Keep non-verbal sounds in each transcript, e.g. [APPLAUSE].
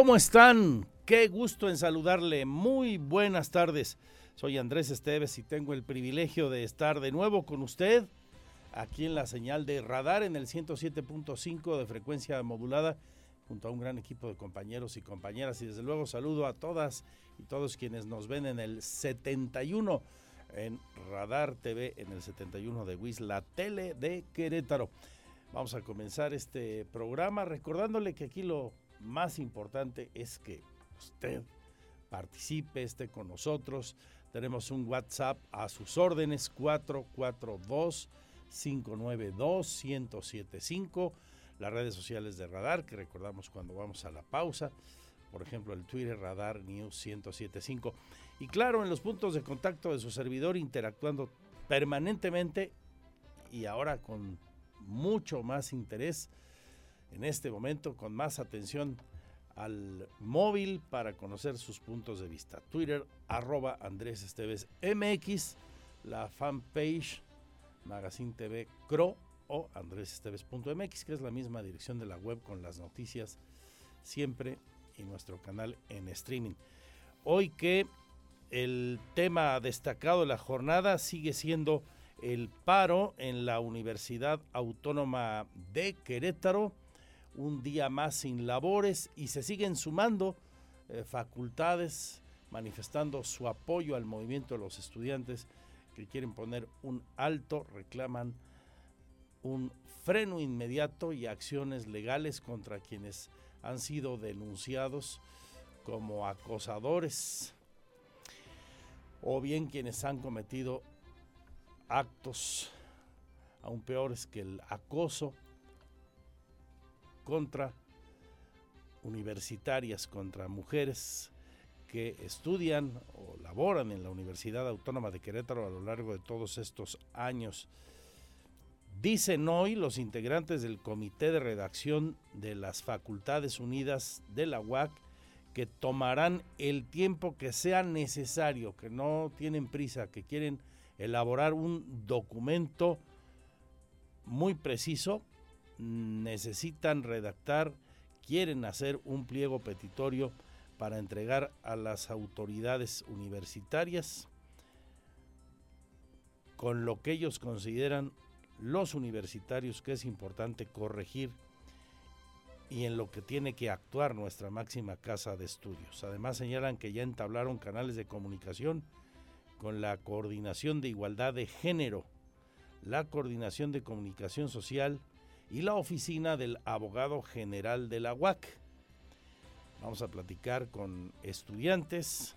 ¿Cómo están? Qué gusto en saludarle. Muy buenas tardes. Soy Andrés Esteves y tengo el privilegio de estar de nuevo con usted aquí en la señal de radar en el 107.5 de frecuencia modulada junto a un gran equipo de compañeros y compañeras y desde luego saludo a todas y todos quienes nos ven en el 71 en Radar TV en el 71 de WIS, la tele de Querétaro. Vamos a comenzar este programa recordándole que aquí lo más importante es que usted participe, esté con nosotros. Tenemos un WhatsApp a sus órdenes 442 592 1075 las redes sociales de Radar, que recordamos cuando vamos a la pausa, por ejemplo el Twitter Radar News 1075. Y claro, en los puntos de contacto de su servidor interactuando permanentemente y ahora con mucho más interés en este momento con más atención al móvil para conocer sus puntos de vista. Twitter, arroba Andrés Esteves MX, la fanpage Magazine TV Cro o andresesteves.mx, que es la misma dirección de la web con las noticias siempre y nuestro canal en streaming. Hoy que el tema destacado de la jornada sigue siendo el paro en la Universidad Autónoma de Querétaro un día más sin labores y se siguen sumando eh, facultades manifestando su apoyo al movimiento de los estudiantes que quieren poner un alto, reclaman un freno inmediato y acciones legales contra quienes han sido denunciados como acosadores o bien quienes han cometido actos aún peores que el acoso contra universitarias, contra mujeres que estudian o laboran en la Universidad Autónoma de Querétaro a lo largo de todos estos años. Dicen hoy los integrantes del Comité de Redacción de las Facultades Unidas de la UAC que tomarán el tiempo que sea necesario, que no tienen prisa, que quieren elaborar un documento muy preciso necesitan redactar, quieren hacer un pliego petitorio para entregar a las autoridades universitarias con lo que ellos consideran los universitarios que es importante corregir y en lo que tiene que actuar nuestra máxima casa de estudios. Además señalan que ya entablaron canales de comunicación con la Coordinación de Igualdad de Género, la Coordinación de Comunicación Social y la oficina del abogado general de la UAC. Vamos a platicar con estudiantes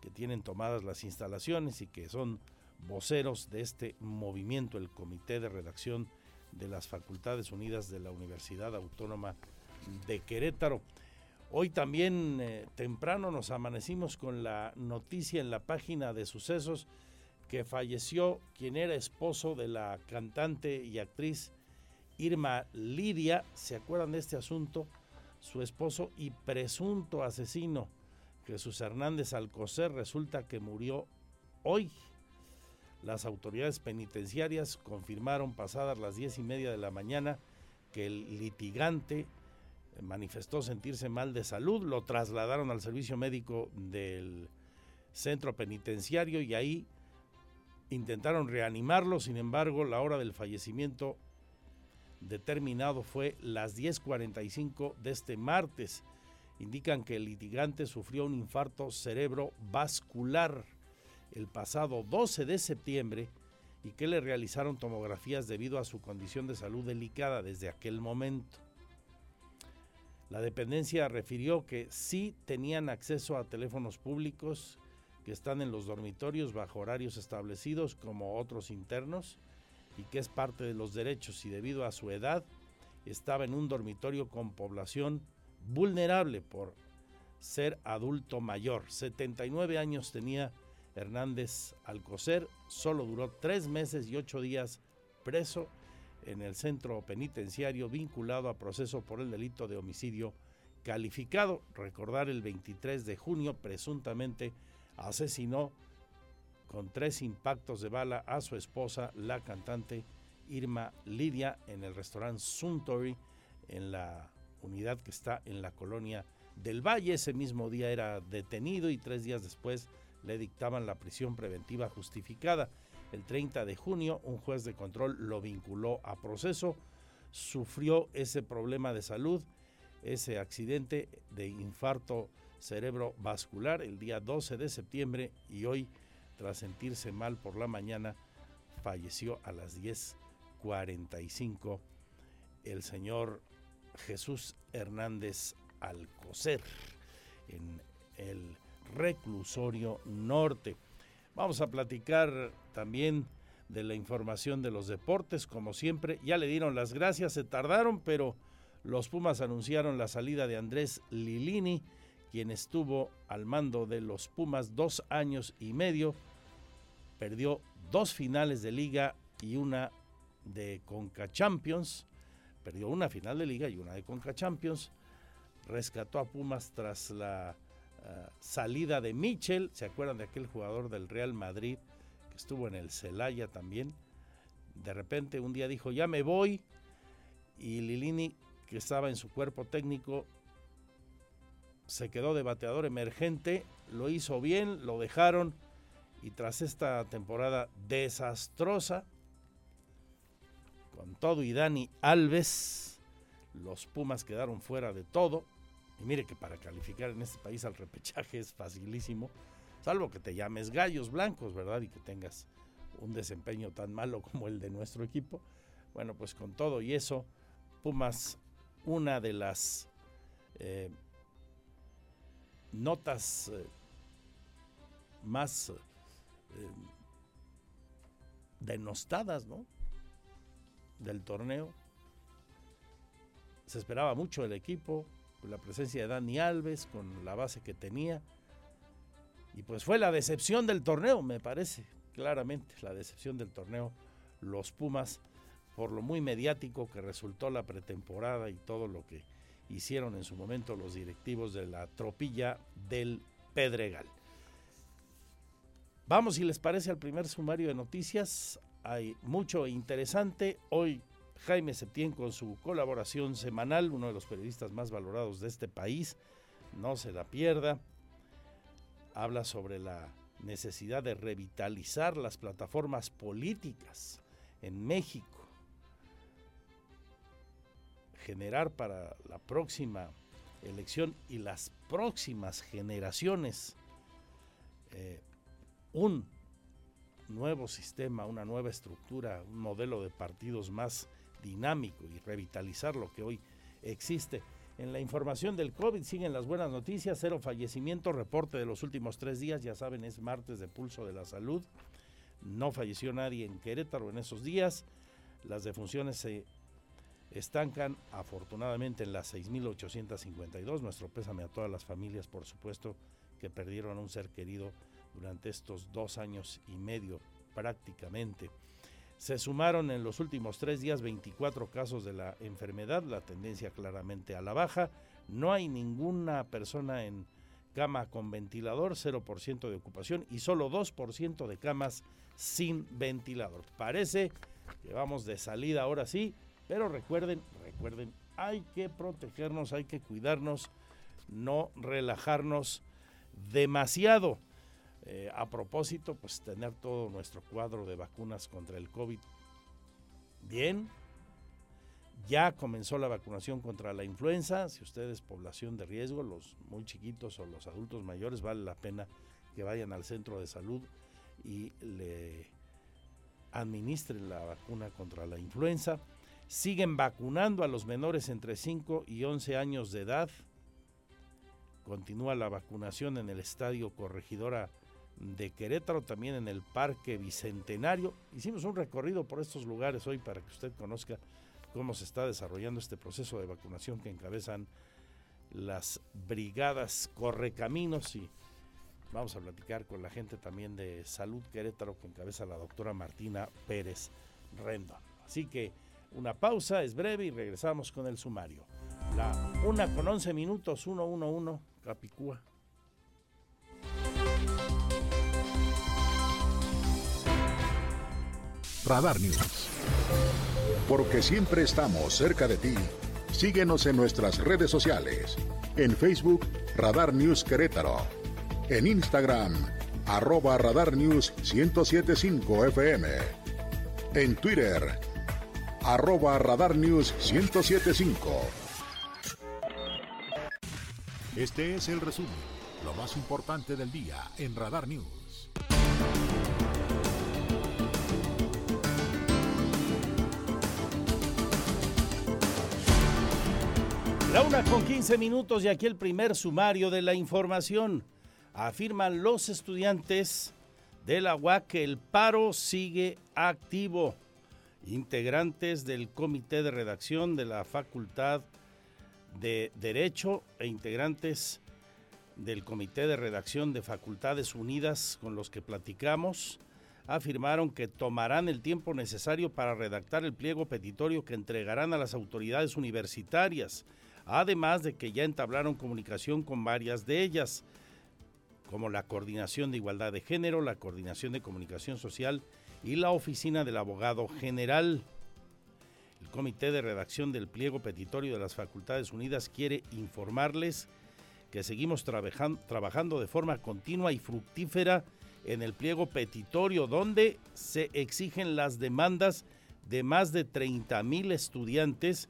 que tienen tomadas las instalaciones y que son voceros de este movimiento, el Comité de Redacción de las Facultades Unidas de la Universidad Autónoma de Querétaro. Hoy también eh, temprano nos amanecimos con la noticia en la página de sucesos que falleció quien era esposo de la cantante y actriz Irma Lidia, ¿se acuerdan de este asunto? Su esposo y presunto asesino, Jesús Hernández Alcocer, resulta que murió hoy. Las autoridades penitenciarias confirmaron pasadas las diez y media de la mañana que el litigante manifestó sentirse mal de salud, lo trasladaron al servicio médico del centro penitenciario y ahí intentaron reanimarlo, sin embargo la hora del fallecimiento determinado fue las 10.45 de este martes. Indican que el litigante sufrió un infarto cerebrovascular el pasado 12 de septiembre y que le realizaron tomografías debido a su condición de salud delicada desde aquel momento. La dependencia refirió que sí tenían acceso a teléfonos públicos que están en los dormitorios bajo horarios establecidos como otros internos y que es parte de los derechos y debido a su edad estaba en un dormitorio con población vulnerable por ser adulto mayor. 79 años tenía Hernández Alcocer, solo duró tres meses y ocho días preso en el centro penitenciario vinculado a proceso por el delito de homicidio calificado. Recordar el 23 de junio presuntamente asesinó con tres impactos de bala a su esposa, la cantante Irma Lidia, en el restaurante Suntory, en la unidad que está en la colonia del Valle. Ese mismo día era detenido y tres días después le dictaban la prisión preventiva justificada. El 30 de junio, un juez de control lo vinculó a proceso, sufrió ese problema de salud, ese accidente de infarto cerebrovascular el día 12 de septiembre y hoy, tras sentirse mal por la mañana, falleció a las 10.45 el señor Jesús Hernández Alcocer en el reclusorio norte. Vamos a platicar también de la información de los deportes, como siempre. Ya le dieron las gracias, se tardaron, pero los Pumas anunciaron la salida de Andrés Lilini, quien estuvo al mando de los Pumas dos años y medio. Perdió dos finales de liga y una de Conca Champions. Perdió una final de liga y una de Conca Champions. Rescató a Pumas tras la eh, salida de Michel, ¿se acuerdan de aquel jugador del Real Madrid que estuvo en el Celaya también? De repente un día dijo, ya me voy, y Lilini, que estaba en su cuerpo técnico, se quedó de bateador emergente, lo hizo bien, lo dejaron, y tras esta temporada desastrosa, con todo y Dani Alves, los Pumas quedaron fuera de todo, y mire que para calificar en este país al repechaje es facilísimo, salvo que te llames gallos blancos, ¿verdad? Y que tengas un desempeño tan malo [LAUGHS] como el de nuestro equipo. Bueno, pues con todo y eso, Pumas, una de las eh, notas eh, más eh, denostadas, ¿no? Del torneo. Se esperaba mucho el equipo, la presencia de Dani Alves, con la base que tenía. Y pues fue la decepción del torneo, me parece, claramente, la decepción del torneo. Los Pumas, por lo muy mediático que resultó la pretemporada y todo lo que hicieron en su momento los directivos de la tropilla del Pedregal. Vamos, si les parece, al primer sumario de noticias. Hay mucho interesante. Hoy Jaime Septién con su colaboración semanal, uno de los periodistas más valorados de este país, no se la pierda. Habla sobre la necesidad de revitalizar las plataformas políticas en México, generar para la próxima elección y las próximas generaciones eh, un nuevo sistema, una nueva estructura, un modelo de partidos más dinámico y revitalizar lo que hoy existe. En la información del COVID siguen las buenas noticias, cero fallecimiento, reporte de los últimos tres días, ya saben, es martes de pulso de la salud, no falleció nadie en Querétaro en esos días, las defunciones se estancan afortunadamente en las 6.852, nuestro pésame a todas las familias, por supuesto, que perdieron a un ser querido durante estos dos años y medio prácticamente. Se sumaron en los últimos tres días 24 casos de la enfermedad, la tendencia claramente a la baja. No hay ninguna persona en cama con ventilador, 0% de ocupación y solo 2% de camas sin ventilador. Parece que vamos de salida ahora sí, pero recuerden, recuerden, hay que protegernos, hay que cuidarnos, no relajarnos demasiado. Eh, a propósito, pues tener todo nuestro cuadro de vacunas contra el COVID bien. Ya comenzó la vacunación contra la influenza. Si usted es población de riesgo, los muy chiquitos o los adultos mayores, vale la pena que vayan al centro de salud y le administren la vacuna contra la influenza. Siguen vacunando a los menores entre 5 y 11 años de edad. Continúa la vacunación en el Estadio Corregidora de Querétaro, también en el Parque Bicentenario. Hicimos un recorrido por estos lugares hoy para que usted conozca cómo se está desarrollando este proceso de vacunación que encabezan las brigadas Correcaminos y vamos a platicar con la gente también de Salud Querétaro que encabeza la doctora Martina Pérez Rendón. Así que una pausa es breve y regresamos con el sumario. La una con 11 minutos, 111, Capicúa. Radar News. Porque siempre estamos cerca de ti. Síguenos en nuestras redes sociales. En Facebook, Radar News Querétaro. En Instagram, arroba Radar News 1075 FM. En Twitter, arroba Radar News 1075. Este es el resumen, lo más importante del día en Radar News. La una con 15 minutos y aquí el primer sumario de la información. Afirman los estudiantes de la UAC que el paro sigue activo. Integrantes del comité de redacción de la Facultad de Derecho e integrantes del comité de redacción de Facultades Unidas con los que platicamos afirmaron que tomarán el tiempo necesario para redactar el pliego petitorio que entregarán a las autoridades universitarias además de que ya entablaron comunicación con varias de ellas, como la Coordinación de Igualdad de Género, la Coordinación de Comunicación Social la Oficina del Abogado General. El Comité de Redacción del Pliego Petitorio de las Facultades Unidas quiere informarles que seguimos trabajando de forma continua y fructífera en el pliego petitorio, donde se exigen las demandas de más de 30 mil estudiantes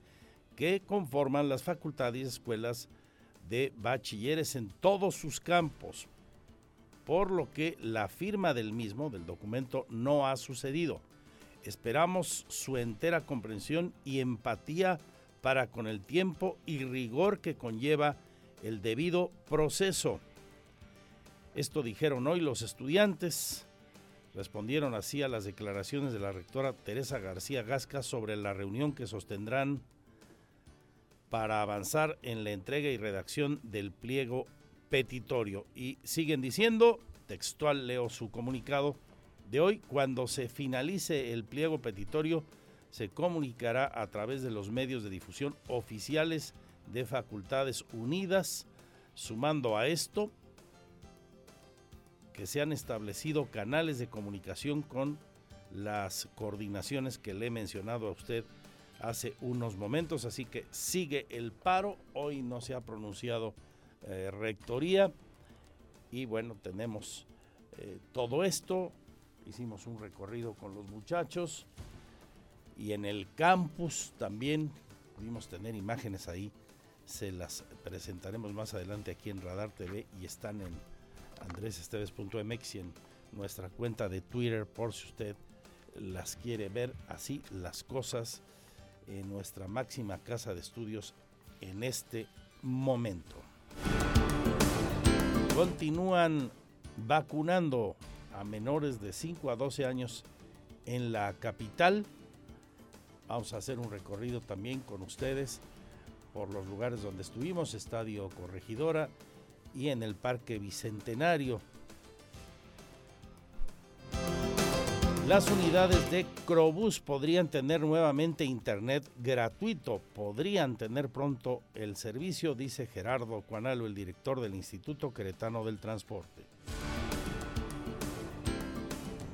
que conforman las facultades y escuelas de bachilleres en todos sus campos, por lo que la firma del mismo, del documento, no ha sucedido. Esperamos su entera comprensión y empatía para con el tiempo y rigor que conlleva el debido proceso. Esto dijeron hoy los estudiantes. Respondieron así a las declaraciones de la rectora Teresa García Gasca sobre la reunión que sostendrán para avanzar en la entrega y redacción del pliego petitorio. Y siguen diciendo, textual leo su comunicado de hoy, cuando se finalice el pliego petitorio, se comunicará a través de los medios de difusión oficiales de Facultades Unidas, sumando a esto que se han establecido canales de comunicación con las coordinaciones que le he mencionado a usted hace unos momentos, así que sigue el paro. Hoy no se ha pronunciado eh, rectoría y bueno, tenemos eh, todo esto. Hicimos un recorrido con los muchachos y en el campus también pudimos tener imágenes ahí. Se las presentaremos más adelante aquí en Radar TV y están en andresesteves.mx y en nuestra cuenta de Twitter por si usted las quiere ver así las cosas en nuestra máxima casa de estudios en este momento. Continúan vacunando a menores de 5 a 12 años en la capital. Vamos a hacer un recorrido también con ustedes por los lugares donde estuvimos, Estadio Corregidora y en el Parque Bicentenario. Las unidades de Crobús podrían tener nuevamente internet gratuito, podrían tener pronto el servicio, dice Gerardo Cuanalo, el director del Instituto Queretano del Transporte.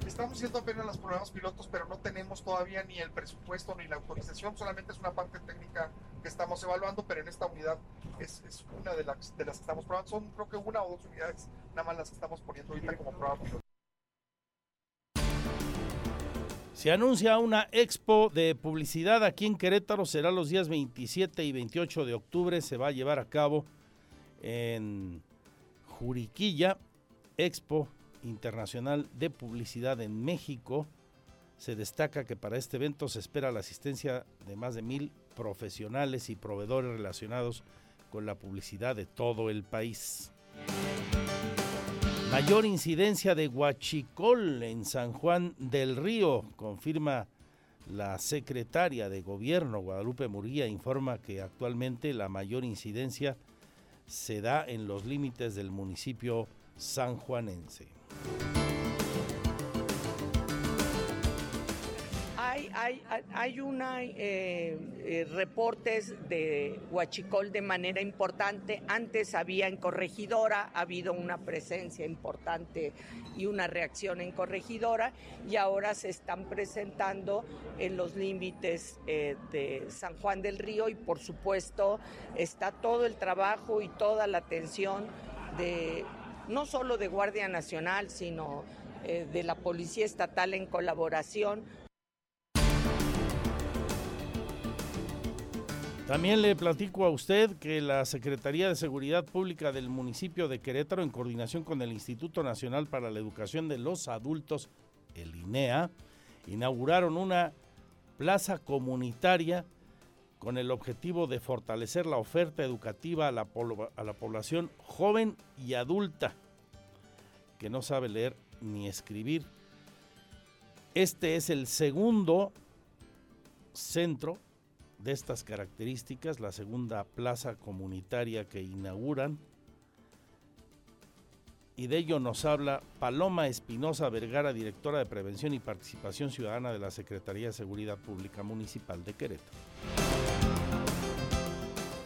Estamos haciendo apenas los programas pilotos, pero no tenemos todavía ni el presupuesto ni la autorización, solamente es una parte técnica que estamos evaluando, pero en esta unidad es, una de las, de las que estamos probando. Son creo que una o dos unidades nada más las que estamos poniendo ahorita como prueba piloto. Se anuncia una expo de publicidad aquí en Querétaro, será los días 27 y 28 de octubre, se va a llevar a cabo en Juriquilla, Expo Internacional de Publicidad en México. Se destaca que para este evento se espera la asistencia de más de mil profesionales y proveedores relacionados con la publicidad de todo el país. Mayor incidencia de huachicol en San Juan del Río, confirma la secretaria de Gobierno, Guadalupe Murguía, informa que actualmente la mayor incidencia se da en los límites del municipio sanjuanense. Hay, hay, una eh, eh, reportes de Huachicol de manera importante. Antes había en Corregidora, ha habido una presencia importante y una reacción en Corregidora y ahora se están presentando en los límites eh, de San Juan del Río y por supuesto está todo el trabajo y toda la atención de no solo de Guardia Nacional, sino de la Policía Estatal en colaboración También le platico a usted que la Secretaría de Seguridad Pública del municipio de Querétaro, en coordinación con el Instituto Nacional para la Educación de los Adultos, el INEA, inauguraron una plaza comunitaria con el objetivo de fortalecer la oferta educativa a la, población joven y adulta que no sabe leer ni escribir. Este es el segundo centro de estas características, la segunda plaza comunitaria que inauguran. Y de ello nos habla Paloma Espinosa Vergara, directora de Prevención y Participación Ciudadana de la Secretaría de Seguridad Pública Municipal de Querétaro.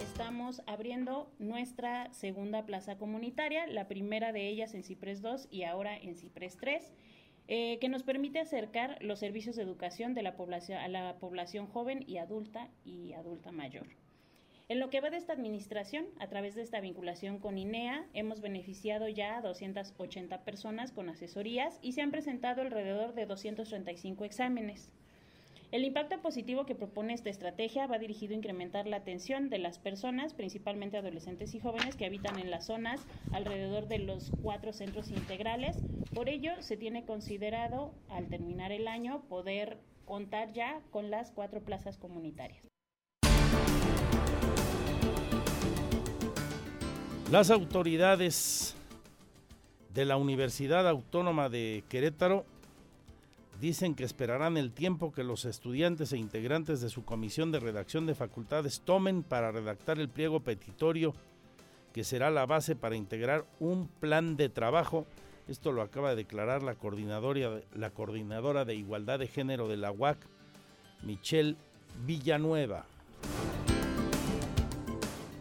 Estamos abriendo nuestra segunda plaza comunitaria, la primera de ellas en Ciprés 2 y ahora en Ciprés 3 eh, que nos permite acercar los servicios de educación de la población, a la población joven y adulta y adulta mayor. En lo que va de esta administración, a través de esta vinculación con INEA, hemos beneficiado ya a 280 personas con asesorías y se han presentado alrededor de 235 exámenes. El impacto positivo que propone esta estrategia va dirigido a incrementar la atención de las personas, principalmente adolescentes y jóvenes que habitan en las zonas alrededor de los cuatro centros integrales. Por ello, se tiene considerado, al terminar el año, poder contar ya con las cuatro plazas comunitarias. Las autoridades de la Universidad Autónoma de Querétaro dicen que esperarán el tiempo que los estudiantes e integrantes de su comisión de redacción de facultades tomen para redactar el pliego petitorio que será la base para integrar un plan de trabajo. Esto lo acaba de declarar la coordinadora, de Igualdad de Género de la UAC, Michelle Villanueva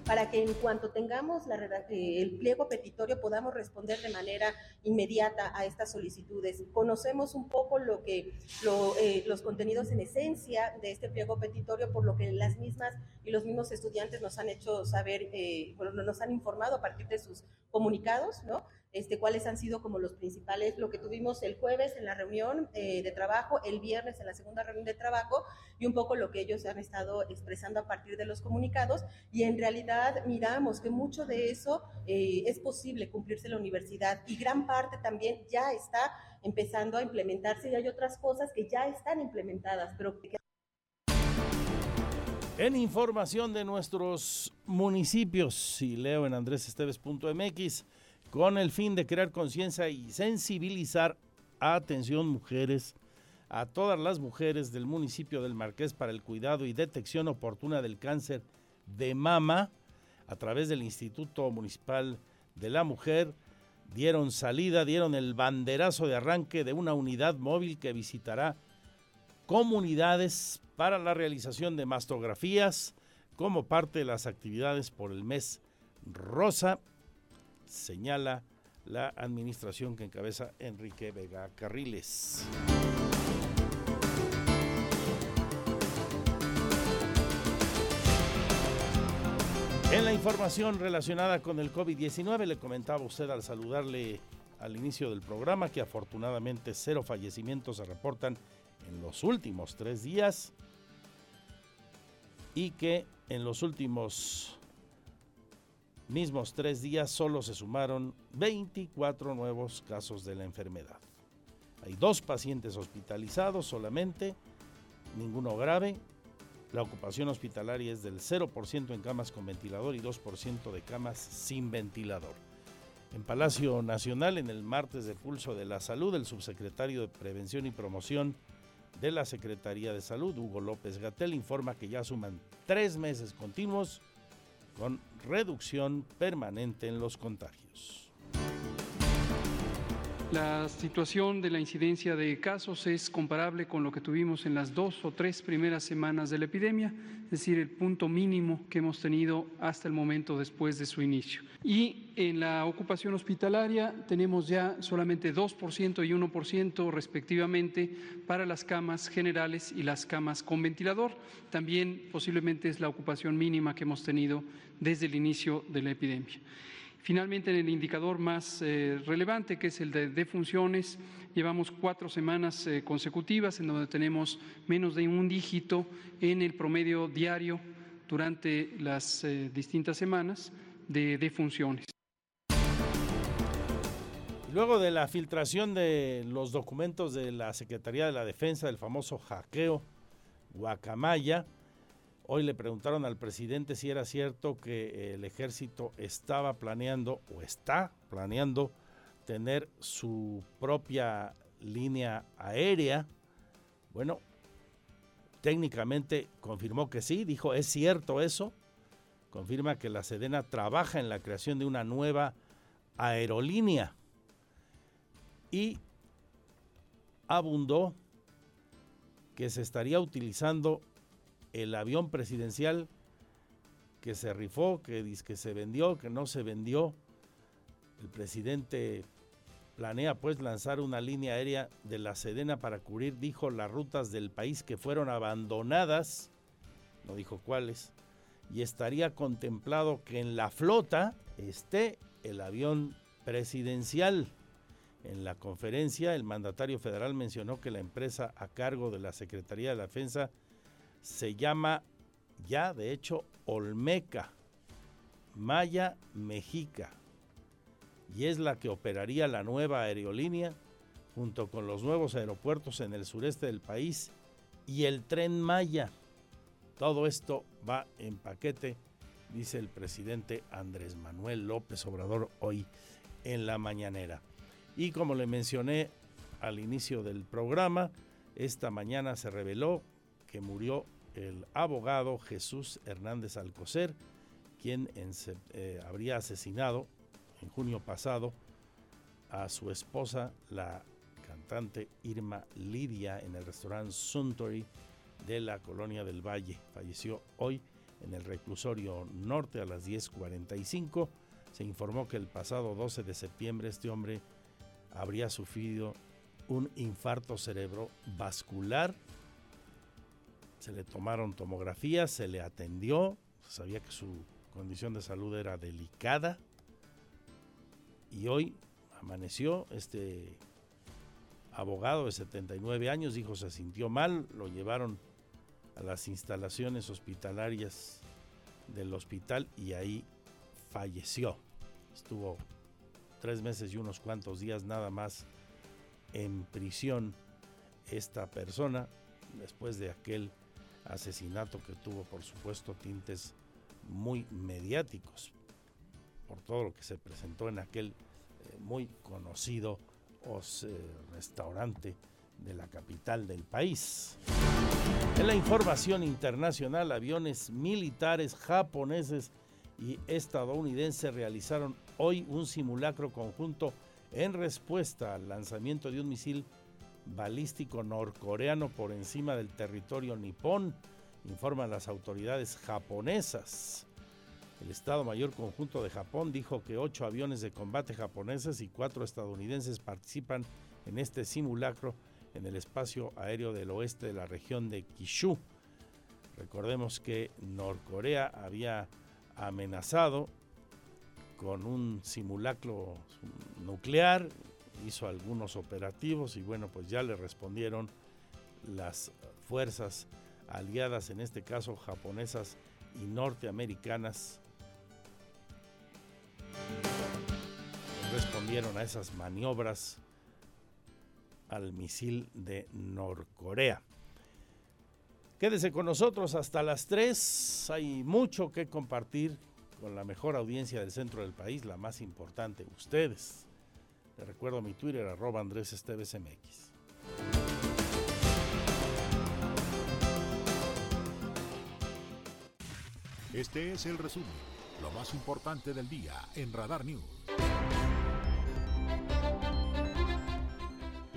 para que en cuanto tengamos eh, el pliego petitorio podamos responder de manera inmediata a estas solicitudes. Conocemos un poco lo que eh, los contenidos en esencia de este pliego petitorio, por lo que las mismas y los mismos estudiantes nos han hecho saber, eh, nos han informado a partir de sus comunicados, ¿no? Este, cuáles han sido como los principales, lo que tuvimos el jueves en la reunión eh, de trabajo, el viernes en la segunda reunión de trabajo y un poco lo que ellos han estado expresando a partir de los comunicados y en realidad miramos que mucho de eso eh, es posible cumplirse en la universidad y gran parte también ya está empezando a implementarse y hay otras cosas que ya están implementadas, pero que en información de nuestros municipios, si leo en andresesteves.mx, con el fin de crear conciencia y sensibilizar, atención mujeres, a todas las mujeres del municipio del Marqués para el cuidado y detección oportuna del cáncer de mama. A través del Instituto Municipal de la Mujer dieron salida, dieron el banderazo de arranque de una unidad móvil que visitará comunidades para la realización de mastografías como parte de las actividades por el mes rosa, señala la administración que encabeza Enrique Vega Carriles. En la información relacionada con el COVID-19 le comentaba usted al saludarle al inicio del programa que afortunadamente cero fallecimientos se reportan en los últimos tres días y que en los últimos mismos tres días solo se sumaron 24 nuevos casos de la enfermedad. Hay dos pacientes hospitalizados solamente, ninguno grave, la ocupación hospitalaria es del 0% en camas con ventilador y 2% de camas sin ventilador. En Palacio Nacional, en el martes de Pulso de la Salud, el subsecretario de Prevención y Promoción de la Secretaría de Salud, Hugo López Gatel, informa que ya suman tres meses continuos con reducción permanente en los contagios. La situación de la incidencia de casos es comparable con lo que tuvimos en las dos o tres primeras semanas de la epidemia, es decir, el punto mínimo que hemos tenido hasta el momento después de su inicio. Y en la ocupación hospitalaria tenemos ya solamente 2% y 1% respectivamente para las camas generales y las camas con ventilador. También posiblemente es la ocupación mínima que hemos tenido desde el inicio de la epidemia. Finalmente, en el indicador más eh, relevante, que es el de defunciones, llevamos cuatro semanas eh, consecutivas en donde tenemos menos de un dígito en el promedio diario durante las eh, distintas semanas de defunciones. Luego de la filtración de los documentos de la Secretaría de la Defensa del famoso hackeo Guacamaya, Hoy le preguntaron al presidente si era cierto que el ejército estaba planeando o está planeando tener su propia línea aérea. Bueno, técnicamente confirmó que sí, dijo, es cierto eso. Confirma que la Sedena trabaja en la creación de una nueva aerolínea. Y abundó que se estaría utilizando el avión presidencial que se rifó, que que se vendió, que no se vendió. El presidente planea pues lanzar una línea aérea de la Sedena para cubrir, dijo, las rutas del país que fueron abandonadas, no dijo cuáles, y estaría contemplado que en la flota esté el avión presidencial. En la conferencia, el mandatario federal mencionó que la empresa a cargo de la Secretaría de Defensa se llama ya de hecho Olmeca, Maya Mexica, y es la que operaría la nueva aerolínea junto con los nuevos aeropuertos en el sureste del país y el tren Maya. Todo esto va en paquete, dice el presidente Andrés Manuel López Obrador hoy en la mañanera. Y como le mencioné al inicio del programa, esta mañana se reveló que murió el abogado Jesús Hernández Alcocer, quien eh, habría asesinado en junio pasado a su esposa, la cantante Irma Lidia, en el restaurante Suntory de la colonia del Valle. Falleció hoy en el reclusorio norte a las 10.45. Se informó que el pasado 12 de septiembre este hombre habría sufrido un infarto cerebrovascular se le tomaron tomografías, se le atendió, sabía que su condición de salud era delicada y hoy amaneció este abogado de 79 años, dijo se sintió mal, lo llevaron a las instalaciones hospitalarias del hospital y ahí falleció. Estuvo tres meses y unos cuantos días nada más en prisión esta persona después de aquel asesinato que tuvo por supuesto tintes muy mediáticos por todo lo que se presentó en aquel eh, muy conocido restaurante de la capital del país. En la información internacional, aviones militares japoneses y estadounidenses realizaron hoy un simulacro conjunto en respuesta al lanzamiento de un misil balístico norcoreano por encima del territorio nipón, informan las autoridades japonesas. El Estado Mayor Conjunto de Japón dijo que ocho aviones de combate japoneses y cuatro estadounidenses participan en este simulacro en el espacio aéreo del oeste de la región de Kishu. Recordemos que Norcorea había amenazado con un simulacro nuclear, hizo algunos operativos y bueno, pues ya le respondieron las fuerzas aliadas, en este caso japonesas y norteamericanas, respondieron a esas maniobras al misil de Norcorea. Quédese con nosotros hasta las 3. Hay mucho que compartir con la mejor audiencia del centro del país, la más importante, ustedes. Les recuerdo mi Twitter, arroba Andrés Esteves MX. Este es el resumen, lo más importante del día en Radar News.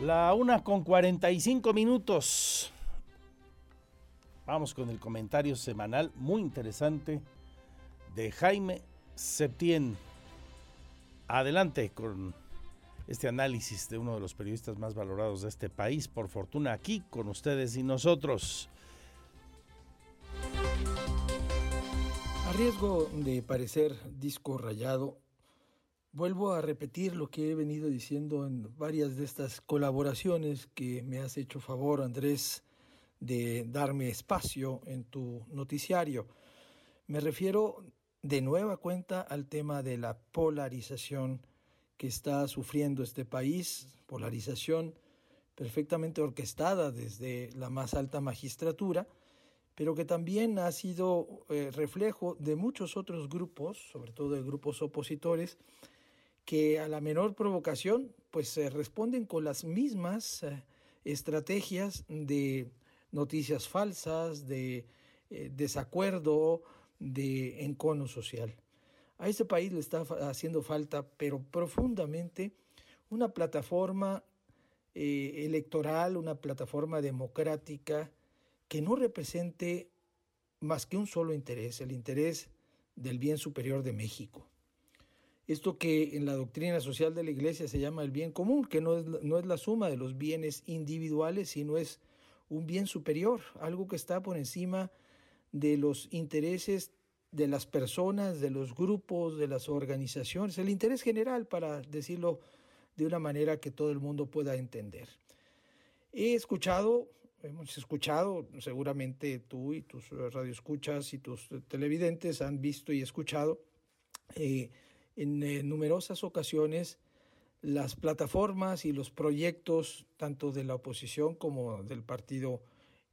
La una con 45 minutos. Vamos con el comentario semanal muy interesante de Jaime Septién. Adelante con este análisis de uno de los periodistas más valorados de este país, por fortuna aquí con ustedes y nosotros. A riesgo de parecer disco rayado, vuelvo a repetir lo que he venido diciendo en varias de estas colaboraciones que me has hecho favor, Andrés, de darme espacio en tu noticiario. Me refiero de nueva cuenta al tema de la polarización que está sufriendo este país, polarización perfectamente orquestada desde la más alta magistratura, pero que también ha sido eh, reflejo de muchos otros grupos, sobre todo de grupos opositores, que a la menor provocación pues se responden con las mismas eh, estrategias de noticias falsas, de eh, desacuerdo, de encono social. A este país le está haciendo falta, pero profundamente, una plataforma eh, electoral, una plataforma democrática que no represente más que un solo interés, el interés del bien superior de México. Esto que en la doctrina social de la Iglesia se llama el bien común, que no es, no es la suma de los bienes individuales, sino es un bien superior, algo que está por encima de los intereses de las personas, de los grupos, de las organizaciones, el interés general, para decirlo de una manera que todo el mundo pueda entender. He escuchado, hemos escuchado, seguramente tú y tus radioescuchas y tus televidentes han visto y escuchado eh, en eh, numerosas ocasiones las plataformas y los proyectos tanto de la oposición como del partido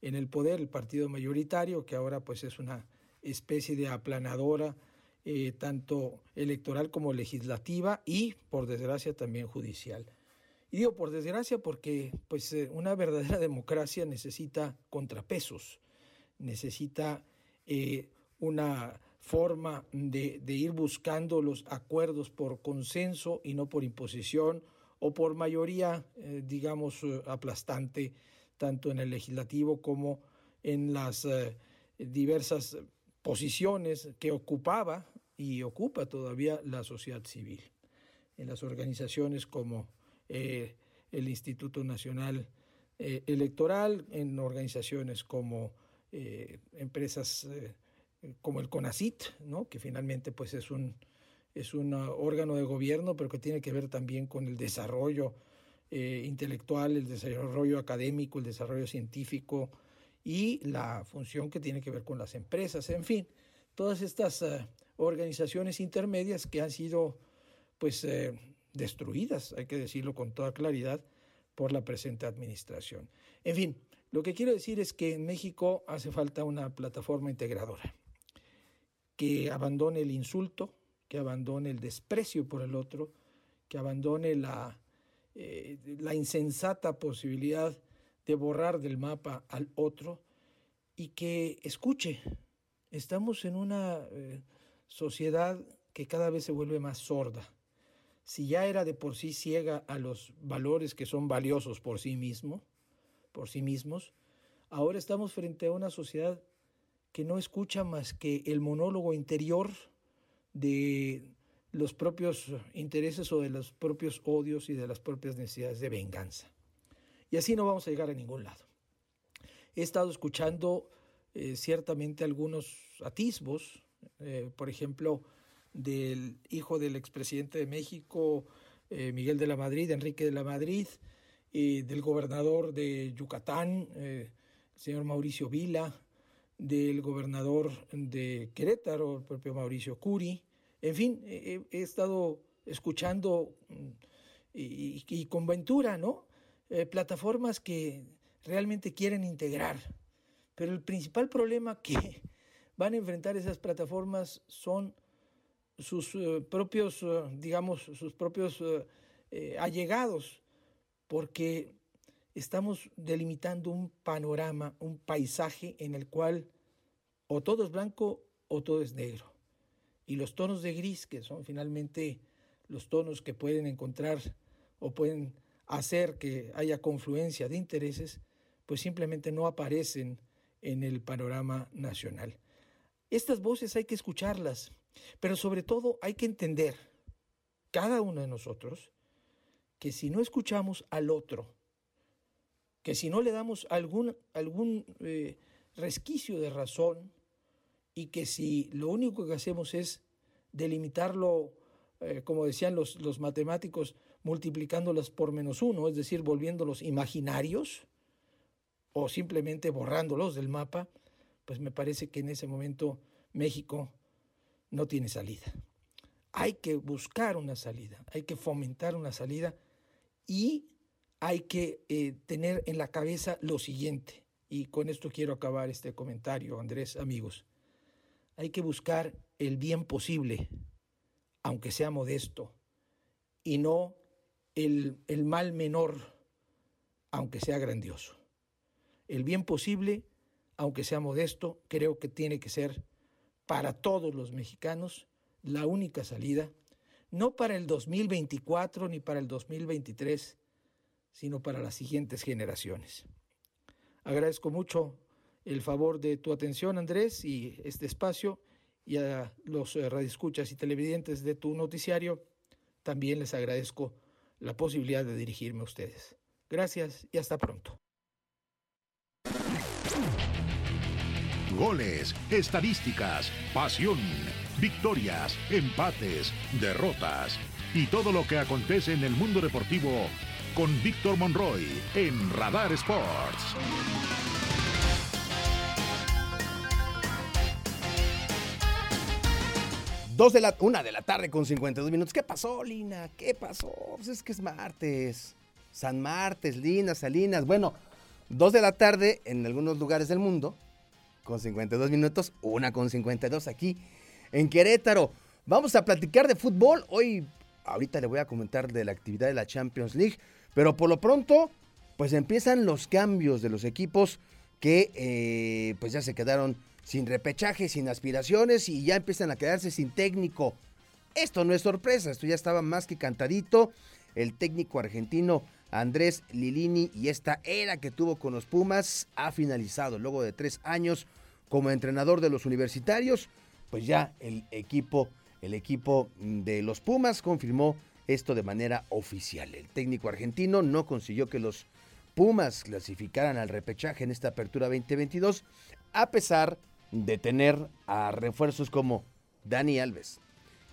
en el poder, el partido mayoritario, que ahora pues es una especie de aplanadora eh, tanto electoral como legislativa y por desgracia también judicial. Y digo por desgracia porque pues eh, una verdadera [LAUGHS] democracia necesita contrapesos, necesita eh, una forma de, ir buscando los acuerdos por consenso y no por imposición o por mayoría, digamos, aplastante, tanto en el legislativo como en las diversas posiciones que ocupaba y ocupa todavía la sociedad civil, en las organizaciones como el Instituto Nacional Electoral, en organizaciones como empresas como el CONACIT, ¿no? que finalmente pues es un, es un órgano de gobierno, pero que tiene que ver también con el desarrollo eh, intelectual, el desarrollo académico, el desarrollo científico y la función que tiene que ver con las empresas, en fin, todas estas eh, organizaciones intermedias que han sido pues eh, destruidas, hay que decirlo con toda claridad, por la presente administración. En fin, lo que quiero decir es que en México hace falta una plataforma integradora que abandone el insulto, que abandone el desprecio por el otro, que abandone la, eh, la insensata posibilidad de borrar del mapa al otro y que escuche. Estamos en una eh, sociedad que cada vez se vuelve más sorda. si ya era de por sí ciega a los valores que son valiosos por sí mismo, por sí mismos, ahora estamos frente a una sociedad que no escucha más que el monólogo interior de los propios intereses o de los propios odios y de las propias necesidades de venganza. Y así no vamos a llegar a ningún lado. He estado escuchando eh, ciertamente algunos atisbos, eh, por ejemplo, del hijo del expresidente de México, eh, Miguel de la Madrid, Enrique de la Madrid, del gobernador de Yucatán, el señor Mauricio Vila, del gobernador de Querétaro, el propio Mauricio Curi. En fin, he, estado escuchando mm, y, con ventura, ¿no? Plataformas que realmente quieren integrar. Pero el principal problema que [LAUGHS] van a enfrentar esas plataformas son sus eh, propios, eh, digamos, sus propios eh, allegados, porque estamos delimitando un panorama, un paisaje en el cual o todo es blanco o todo es negro. Y los tonos de gris, que son finalmente los tonos que pueden encontrar o pueden hacer que haya confluencia de intereses, pues simplemente no aparecen en el panorama nacional. Estas voces hay que escucharlas, pero sobre todo hay que entender, cada uno de nosotros, que si no escuchamos al otro, que si no le damos algún, algún eh, resquicio de razón y que si lo único que hacemos es delimitarlo, eh, como decían los, los matemáticos, multiplicándolas por menos uno, es decir, volviéndolos imaginarios, o simplemente borrándolos del mapa, pues me parece que en ese momento México no tiene salida. Hay que buscar una salida, hay que fomentar una salida y hay que eh, tener en la cabeza lo siguiente, y con esto quiero acabar este comentario, Andrés, amigos. Hay que buscar el bien posible, aunque sea modesto, y no el, mal menor, aunque sea grandioso. El bien posible, aunque sea modesto, creo que tiene que ser para todos los mexicanos la única salida, no para el 2024 ni para el 2023, sino para las siguientes generaciones. Agradezco mucho el favor de tu atención, Andrés, y este espacio, y a los eh, radioescuchas y televidentes de tu noticiario, también les agradezco la posibilidad de dirigirme a ustedes. Gracias y hasta pronto. Goles, estadísticas, pasión, victorias, empates, derrotas y todo lo que acontece en el mundo deportivo con Víctor Monroy en Radar Sports. Dos de la, una de la tarde con 52 minutos. ¿Qué pasó, Lina? ¿Qué pasó? Pues es que es martes. San Martes, Lina, Salinas. Bueno, dos de la tarde en algunos lugares del mundo con 52 minutos, una con 52 aquí en Querétaro. Vamos a platicar de fútbol. Hoy, ahorita le voy a comentar de la actividad de la Champions League, pero por lo pronto, pues empiezan los cambios de los equipos que eh, pues ya se quedaron sin repechaje, sin aspiraciones y ya empiezan a quedarse sin técnico. Esto no es sorpresa, esto ya estaba más que cantadito. El técnico argentino Andrés Lilini y esta era que tuvo con los Pumas ha finalizado luego de tres años como entrenador de los universitarios. Pues ya el equipo, el equipo de los Pumas confirmó esto de manera oficial. El técnico argentino no consiguió que los Pumas clasificaran al repechaje en esta apertura 2022, a pesar de tener a refuerzos como Dani Alves,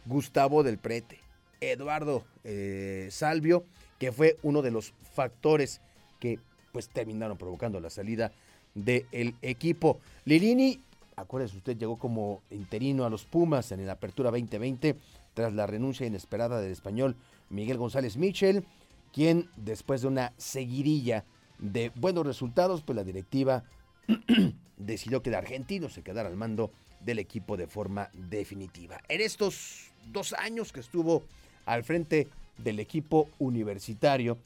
Gustavo del Prete, Eduardo eh, Salvio que fue uno de los factores que pues terminaron provocando la salida del equipo. Lilini, acuérdese usted, llegó como interino a los Pumas en la apertura 2020 tras la renuncia inesperada del español Miguel González Michel, quien después de una seguidilla de buenos resultados, pues la directiva [CLEARS THROAT] decidió que el argentino se quedara al mando del equipo de forma definitiva. En estos dos años que estuvo al frente del equipo universitario.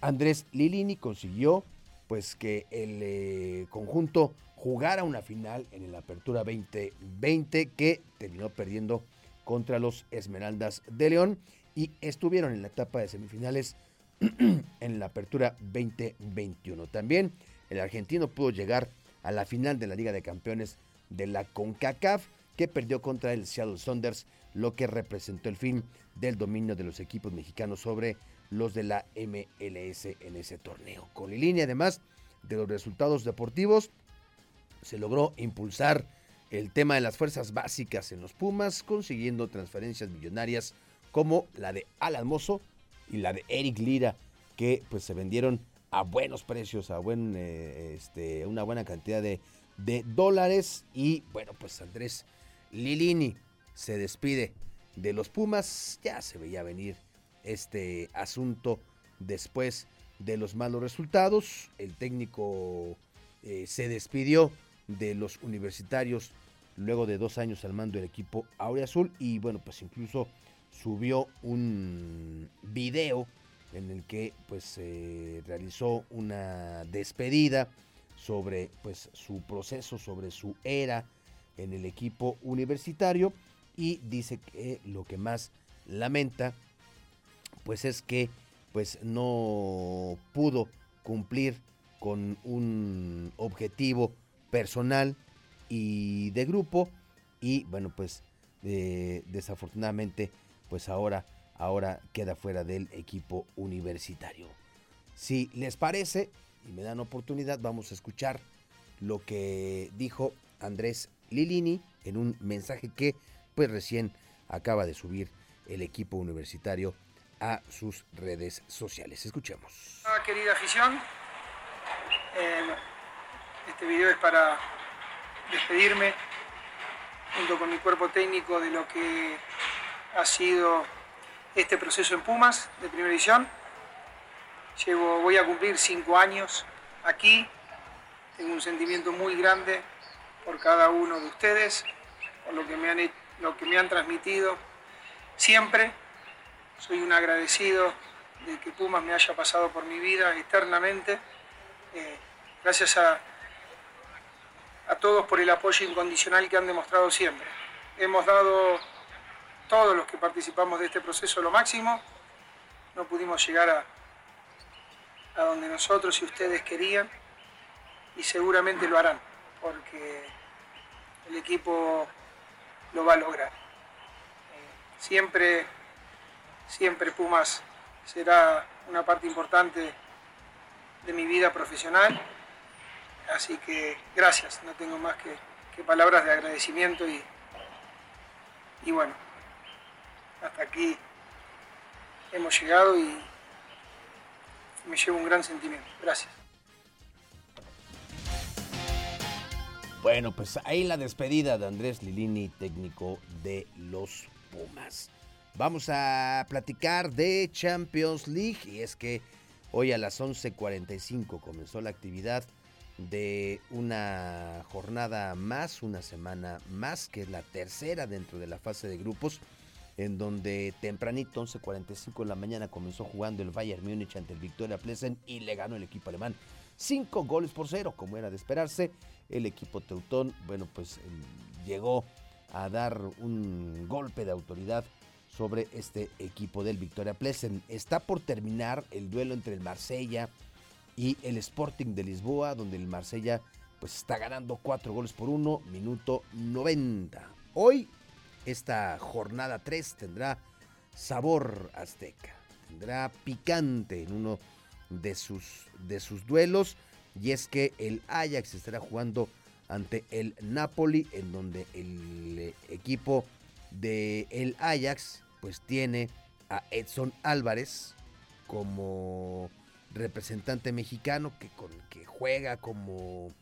Andrés Lilini consiguió pues que el eh, conjunto jugara una final en la Apertura 2020 que terminó perdiendo contra los Esmeraldas de León y estuvieron en la etapa de semifinales [CLEARS THROAT] en la apertura 2021. También el argentino pudo llegar a la final de la Liga de Campeones de la CONCACAF, que perdió contra el Seattle Saunders, lo que representó el fin del dominio de los equipos mexicanos sobre los de la MLS en ese torneo. Con línea además de los resultados deportivos, se logró impulsar el tema de las fuerzas básicas en los Pumas, consiguiendo transferencias millonarias como la de Alan Mozo y la de Eric Lira, que pues se vendieron a buenos precios, a buen, eh, este, una buena cantidad de, de dólares. Y bueno, pues Andrés Lilini se despide de los Pumas. Ya se veía venir este asunto después de los malos resultados. El técnico eh, se despidió de los universitarios luego de dos años al mando del equipo Aurea Azul y bueno, pues incluso subió un video en el que pues se realizó una despedida sobre pues su proceso, sobre su era en el equipo universitario. Y dice que lo que más lamenta pues es que pues no pudo cumplir con un objetivo personal y de grupo. Y bueno pues eh, desafortunadamente pues ahora ahora queda fuera del equipo universitario. Si les parece y me dan oportunidad vamos a escuchar lo que dijo Andrés Lilini en un mensaje que pues recién acaba de subir el equipo universitario a sus redes sociales. Escuchemos. Ah, querida afición, eh, este video es para despedirme junto con mi cuerpo técnico de lo que ha sido este proceso en Pumas de primera edición. Llevo, voy a cumplir cinco años aquí. Tengo un sentimiento muy grande por cada uno de ustedes, por lo que me han, lo que me han transmitido siempre. Soy un agradecido de que Pumas me haya pasado por mi vida eternamente. Eh, gracias a, a todos por el apoyo incondicional que han demostrado siempre. Hemos dado, todos los que participamos de este proceso, lo máximo. No pudimos llegar a, donde nosotros y ustedes querían y seguramente lo harán, porque el equipo lo va a lograr. Eh, siempre, siempre Pumas será una parte importante de mi vida profesional Así que gracias, no tengo más que, palabras de agradecimiento y, y bueno, hasta aquí hemos llegado y me llevo un gran sentimiento. Gracias. Bueno, pues ahí la despedida de Andrés Lilini, técnico de los Pumas. Vamos a platicar de Champions League y es que hoy a las 11:45 comenzó la actividad de una jornada más, una semana más, que es la tercera dentro de la fase de grupos, en donde tempranito, 11.45 de la mañana, comenzó jugando el Bayern Múnich ante el Victoria Plesen y le ganó el equipo alemán. Cinco goles por cero, como era de esperarse. El equipo teutón, bueno, pues llegó a dar un golpe de autoridad sobre este equipo del Victoria Plesen. Está por terminar el duelo entre el Marsella y el Sporting de Lisboa, donde el Marsella pues está ganando cuatro goles por uno, minuto 90. Hoy esta jornada 3 tendrá sabor azteca, tendrá picante en uno de sus, de sus duelos y es que el Ajax estará jugando ante el Napoli en donde el equipo de el Ajax pues tiene a Edson Álvarez como representante mexicano que, con, que juega como,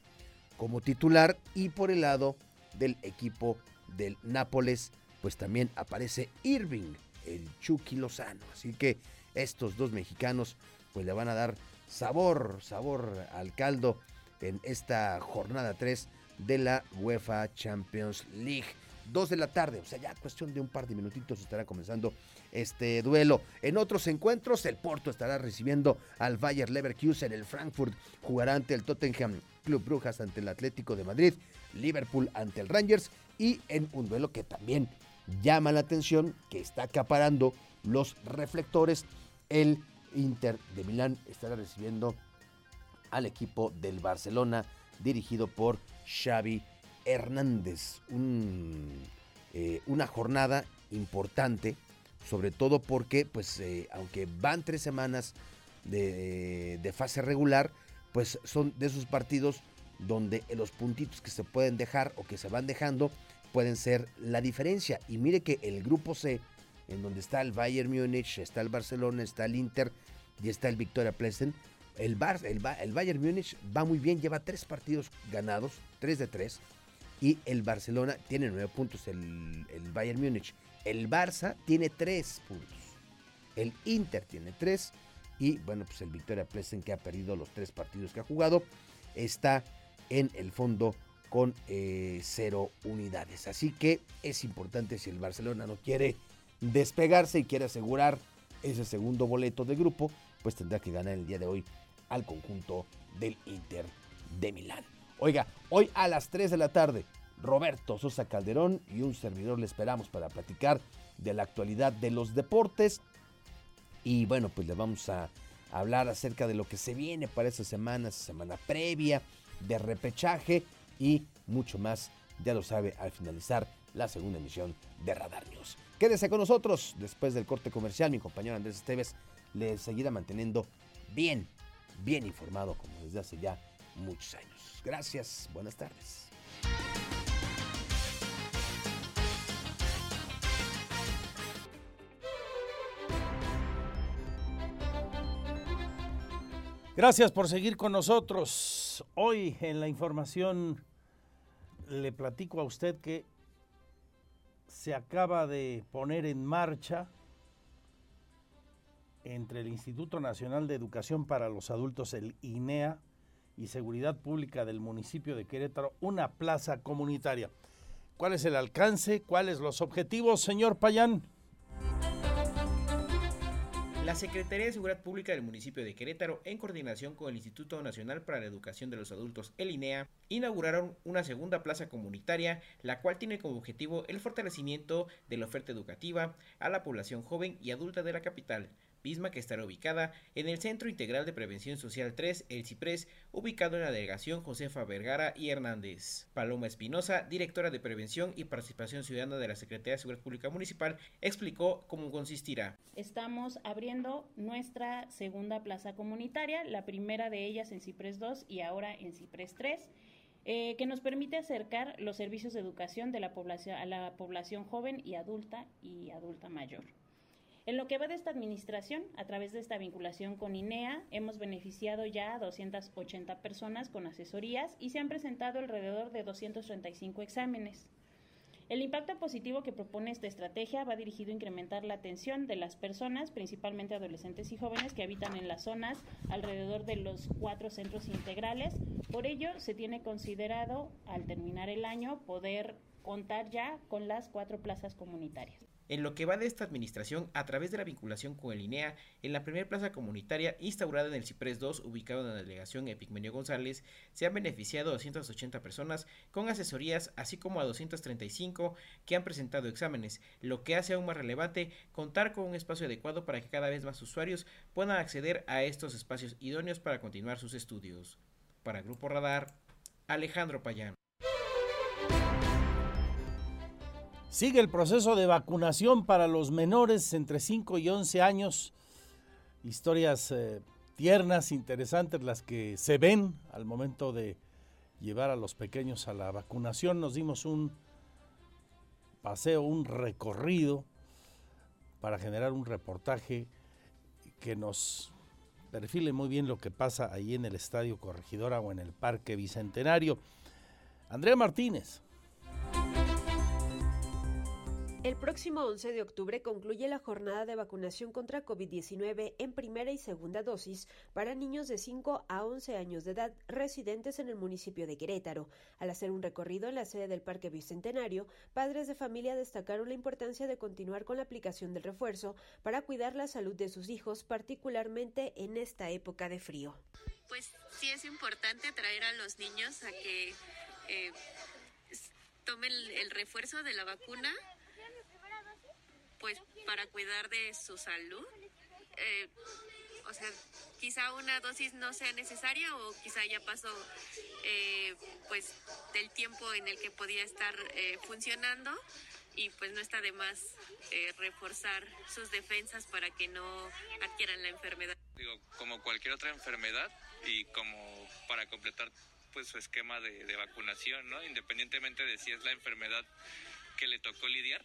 como titular y por el lado del equipo del Nápoles pues también aparece Irving, el Chucky Lozano. Así que estos dos mexicanos pues le van a dar sabor, sabor al caldo en esta jornada 3 de la UEFA Champions League. 2 de la tarde, o sea, ya cuestión de un par de minutitos estará comenzando este duelo. En otros encuentros, el Porto estará recibiendo al Bayer Leverkusen, el Frankfurt jugará ante el Tottenham Club Brujas ante el Atlético de Madrid, Liverpool ante el Rangers y en un duelo que también llama la atención, que está acaparando los reflectores. El Inter de Milán estará recibiendo al equipo del Barcelona dirigido por Xavi Hernández. Eh, una jornada importante, sobre todo porque, pues, eh, aunque van tres semanas de, de, fase regular, pues son de esos partidos donde los puntitos que se pueden dejar o que se van dejando pueden ser la diferencia. Y mire que el grupo C, en donde está el Bayern Múnich, está el Barcelona, está el Inter y está el Victoria Plesen, el, Bar, el, el, Bayern Múnich va muy bien, lleva tres partidos ganados, tres de tres, y el Barcelona tiene nueve puntos, el, el Bayern Múnich. El Barça tiene tres puntos, el Inter tiene tres, y bueno, pues el Victoria Plesen que ha perdido los tres partidos que ha jugado, está en el fondo con eh, cero unidades. Así que es importante si el Barcelona no quiere despegarse y quiere asegurar ese segundo boleto de grupo, pues tendrá que ganar el día de hoy al conjunto del Inter de Milán. Oiga, hoy a las 3 de la tarde, Roberto Sosa Calderón y un servidor le esperamos para platicar de la actualidad de los deportes. Y bueno, pues le vamos a hablar acerca de lo que se viene para esta semana, semana previa de repechaje y mucho más, ya lo sabe, al finalizar la segunda emisión de Radar News. Quédese con nosotros después del corte comercial. Mi compañero Andrés Esteves le seguirá manteniendo bien, bien informado como desde hace ya muchos años. Gracias, buenas tardes. Gracias por seguir con nosotros. Hoy en la información le platico a usted que se acaba de poner en marcha entre el Instituto Nacional de Educación para los Adultos, el INEA, y Seguridad Pública del municipio de Querétaro, una plaza comunitaria. ¿Cuál es el alcance? ¿Cuáles los objetivos, señor Payán? La Secretaría de Seguridad Pública del municipio de Querétaro, en coordinación con el Instituto Nacional para la Educación de los Adultos, el INEA, inauguraron una segunda plaza comunitaria, la cual tiene como objetivo el fortalecimiento de la oferta educativa a la población joven y adulta de la capital, que estará ubicada en el Centro Integral de Prevención Social 3, el CIPRES, ubicado en la delegación Josefa Vergara y Hernández. Paloma Espinosa, directora de Prevención y Participación Ciudadana de la Secretaría de Seguridad Pública Municipal, explicó cómo consistirá. Estamos abriendo nuestra segunda plaza comunitaria, la primera de ellas en CIPRES 2 y ahora en CIPRES 3. Eh, que nos permite acercar los servicios de educación de la población, a la población joven y adulta y adulta mayor. En lo que va de esta administración, a través de esta vinculación con INEA, hemos beneficiado ya a 280 personas con asesorías y se han presentado alrededor de 235 exámenes. El impacto positivo que propone esta estrategia va dirigido a incrementar la atención de las personas, principalmente adolescentes y jóvenes que habitan en las zonas alrededor de los cuatro centros integrales. Por ello, se tiene considerado, al terminar el año, poder contar ya con las cuatro plazas comunitarias. En lo que va de esta administración, a través de la vinculación con el INEA, en la primera plaza comunitaria instaurada en el Ciprés 2, ubicado en la delegación Epigmenio González, se han beneficiado a 280 personas con asesorías, así como a 235 que han presentado exámenes, lo que hace aún más relevante contar con un espacio adecuado para que cada vez más usuarios puedan acceder a estos espacios idóneos para continuar sus estudios. Para Grupo Radar, Alejandro Payán. Sigue el proceso de vacunación para los menores entre 5 y 11 años. Historias eh, tiernas, interesantes, las que se ven al momento de llevar a los pequeños a la vacunación. Nos dimos un paseo, un recorrido para generar un reportaje que nos perfile muy bien lo que pasa ahí en el Estadio Corregidora o en el Parque Bicentenario. Andrea Martínez. El próximo 11 de octubre concluye la jornada de vacunación contra COVID-19 en primera y segunda dosis para niños de 5 a 11 años de edad residentes en el municipio de Querétaro. Al hacer un recorrido en la sede del Parque Bicentenario, padres de familia destacaron la importancia de continuar con la aplicación del refuerzo para cuidar la salud de sus hijos, particularmente en esta época de frío. Pues sí es importante atraer a los niños a que eh, tomen el refuerzo de la vacuna pues para cuidar de su salud. Eh, o sea, quizá una dosis no sea necesaria o quizá ya pasó eh, pues del tiempo en el que podía estar eh, funcionando y pues no está de más eh, reforzar sus defensas para que no adquieran la enfermedad. Digo, como cualquier otra enfermedad y como para completar pues su esquema de, de vacunación, ¿no? Independientemente de si es la enfermedad que le tocó lidiar,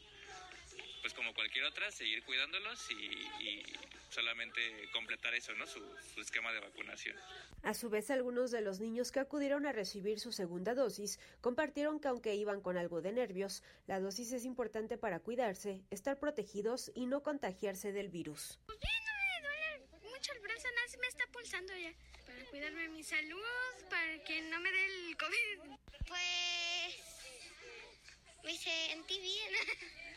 pues como cualquier otra, seguir cuidándolos y, y solamente completar eso, ¿no? Su, su, esquema de vacunación. A su vez, algunos de los niños que acudieron a recibir su segunda dosis compartieron que aunque iban con algo de nervios, la dosis es importante para cuidarse, estar protegidos y no contagiarse del virus. Pues bien, no me duele mucho el brazo, nada se me está pulsando ya. Para cuidarme de mi salud, para que no me dé el COVID. Pues me sentí bien. [LAUGHS]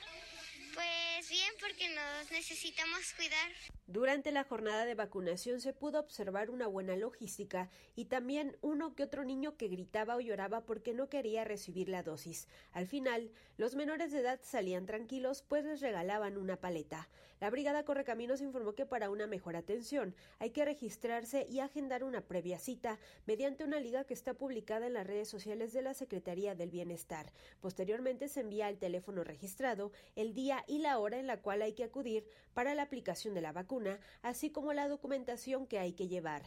Pues bien, porque nos necesitamos cuidar. Durante la jornada de vacunación se pudo observar una buena logística y también uno que otro niño que gritaba o lloraba porque no quería recibir la dosis. Al final, los menores de edad salían tranquilos pues les regalaban una paleta. La Brigada Correcaminos informó que para una mejor atención hay que registrarse y agendar una previa cita mediante una liga que está publicada en las redes sociales de la Secretaría del Bienestar. Posteriormente se envía al teléfono registrado el día y la hora en la cual hay que acudir para la aplicación de la vacuna así como la documentación que hay que llevar.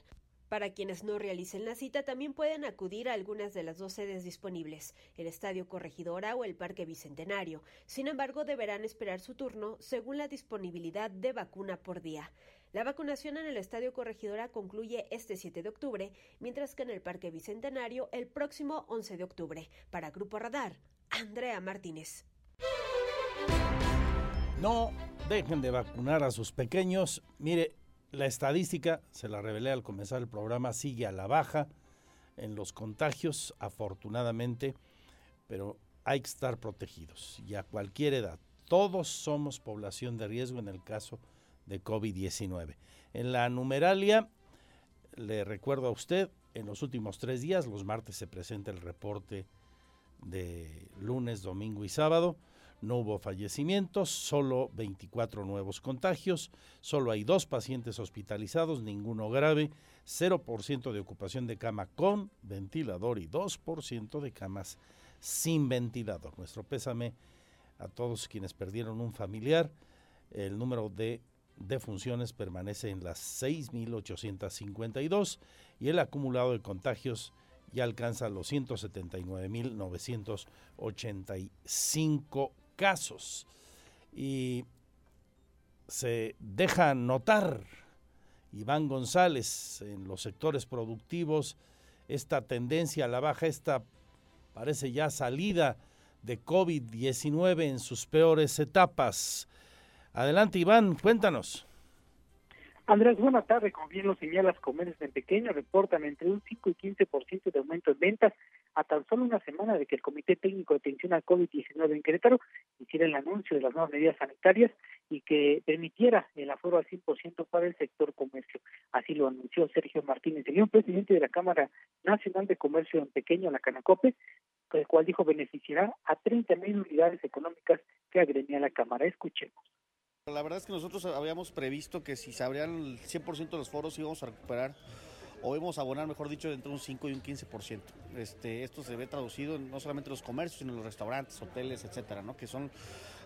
Para quienes no realicen la cita, también pueden acudir a algunas de las dos sedes disponibles, el Estadio Corregidora o el Parque Bicentenario. Sin embargo, deberán esperar su turno según la disponibilidad de vacuna por día. La vacunación en el Estadio Corregidora concluye este 7 de octubre, mientras que en el Parque Bicentenario el próximo 11 de octubre. Para Grupo Radar, Andrea Martínez. No dejen de vacunar a sus pequeños. Mire, la estadística, se la revelé al comenzar el programa, sigue a la baja en los contagios, afortunadamente, pero hay que estar protegidos y a cualquier edad. Todos somos población de riesgo en el caso de COVID-19. En la numeralia, le recuerdo a usted, en los últimos tres días, los martes se presenta el reporte de lunes, domingo y sábado. No hubo fallecimientos, solo 24 nuevos contagios, solo hay dos pacientes hospitalizados, ninguno grave, 0% de ocupación de cama con ventilador y 2% de camas sin ventilador. Nuestro pésame a todos quienes perdieron un familiar. El número de defunciones permanece en las 6.852 y el acumulado de contagios ya alcanza los 179.985 casos. Y se deja notar Iván González en los sectores productivos esta tendencia a la baja, esta parece ya salida de COVID-19 en sus peores etapas. Adelante Iván, cuéntanos. Andrés, buena tarde. Como bien lo señalas, comercios en pequeño reportan entre un 5 y 15% de aumento en ventas a tan solo una semana de que el Comité Técnico de Atención al COVID-19 en Querétaro hiciera el anuncio de las nuevas medidas sanitarias y que permitiera el aforo al 100% para el sector comercio. Así lo anunció Sergio Martínez León, presidente de la Cámara Nacional de Comercio en Pequeño, la Canacope, el cual dijo beneficiará a 30 mil unidades económicas que agremia la Cámara. Escuchemos. La verdad es que nosotros habíamos previsto que si se abrían el 100% de los foros íbamos a recuperar o a abonar, mejor dicho, entre un 5 y un 15%. Este, esto se ve traducido no solamente en los comercios, sino en los restaurantes, hoteles, etcétera, ¿no? que son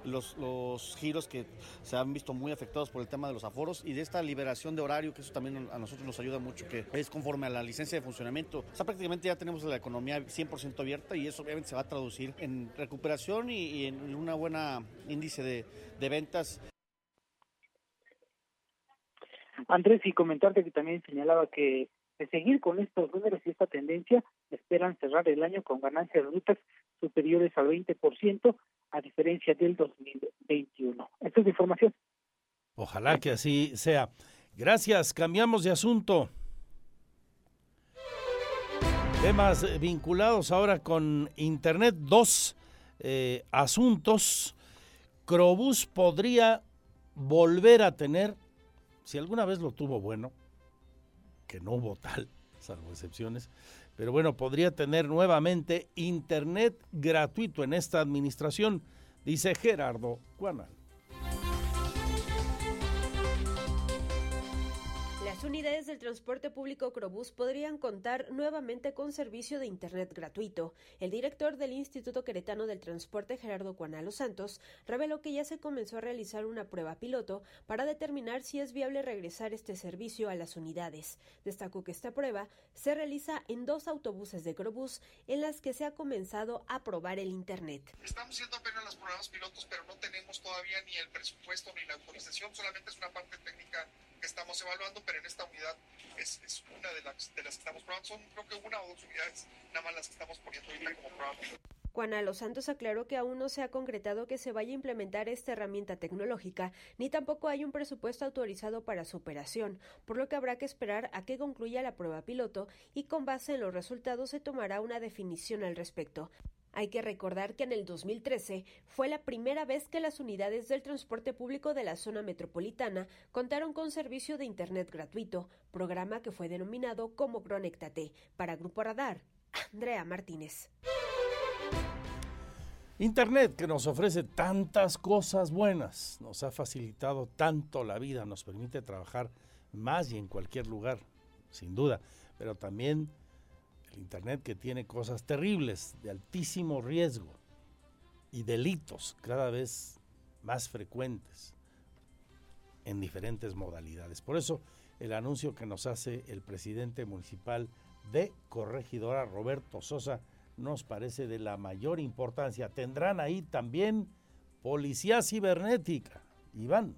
los, los giros que se han visto muy afectados por el tema de los aforos y de esta liberación de horario, que eso también a nosotros nos ayuda mucho, que es conforme a la licencia de funcionamiento. O sea, prácticamente ya tenemos la economía 100% abierta y eso obviamente se va a traducir en recuperación y, y en una buena índice de, de ventas Andrés, y comentarte que también señalaba que de seguir con estos números y esta tendencia, esperan cerrar el año con ganancias brutas superiores al 20%, a diferencia del 2021. Esta es la información. Ojalá que así sea. Gracias, cambiamos de asunto. Temas vinculados ahora con Internet. Dos eh, asuntos. Crobús podría volver a tener si alguna vez lo tuvo bueno, que no hubo tal, salvo excepciones, pero bueno, podría tener nuevamente Internet gratuito en esta administración, dice Gerardo Cuanal. Las unidades del transporte público Crobús podrían contar nuevamente con servicio de Internet gratuito. El director del Instituto Queretano del Transporte, Gerardo Cuanalo Santos, reveló que ya se comenzó a realizar una prueba piloto para determinar si es viable regresar este servicio a las unidades. Destacó que esta prueba se realiza en dos autobuses de Crobús en las que se ha comenzado a probar el Internet. Estamos haciendo apenas las pruebas pilotos, pero no tenemos todavía ni el presupuesto ni la autorización, solamente es una parte técnica que de. Juana Los Santos aclaró que aún no se ha concretado que se vaya a implementar esta herramienta tecnológica, ni tampoco hay un presupuesto autorizado para su operación, por lo que habrá que esperar a que concluya la prueba piloto y con base en los resultados se tomará una definición al respecto. Hay que recordar que en el 2013 fue la primera vez que las unidades del transporte público de la zona metropolitana contaron con servicio de Internet gratuito, programa que fue denominado como Conectate. Para Grupo Radar, Andrea Martínez. Internet que nos ofrece tantas cosas buenas, nos ha facilitado tanto la vida, nos permite trabajar más y en cualquier lugar, sin duda, pero también el Internet que tiene cosas terribles, de altísimo riesgo y delitos cada vez más frecuentes en diferentes modalidades. Por eso el anuncio que nos hace el presidente municipal de Corregidora, Roberto Sosa, nos parece de la mayor importancia. Tendrán ahí también policía cibernética. Iván.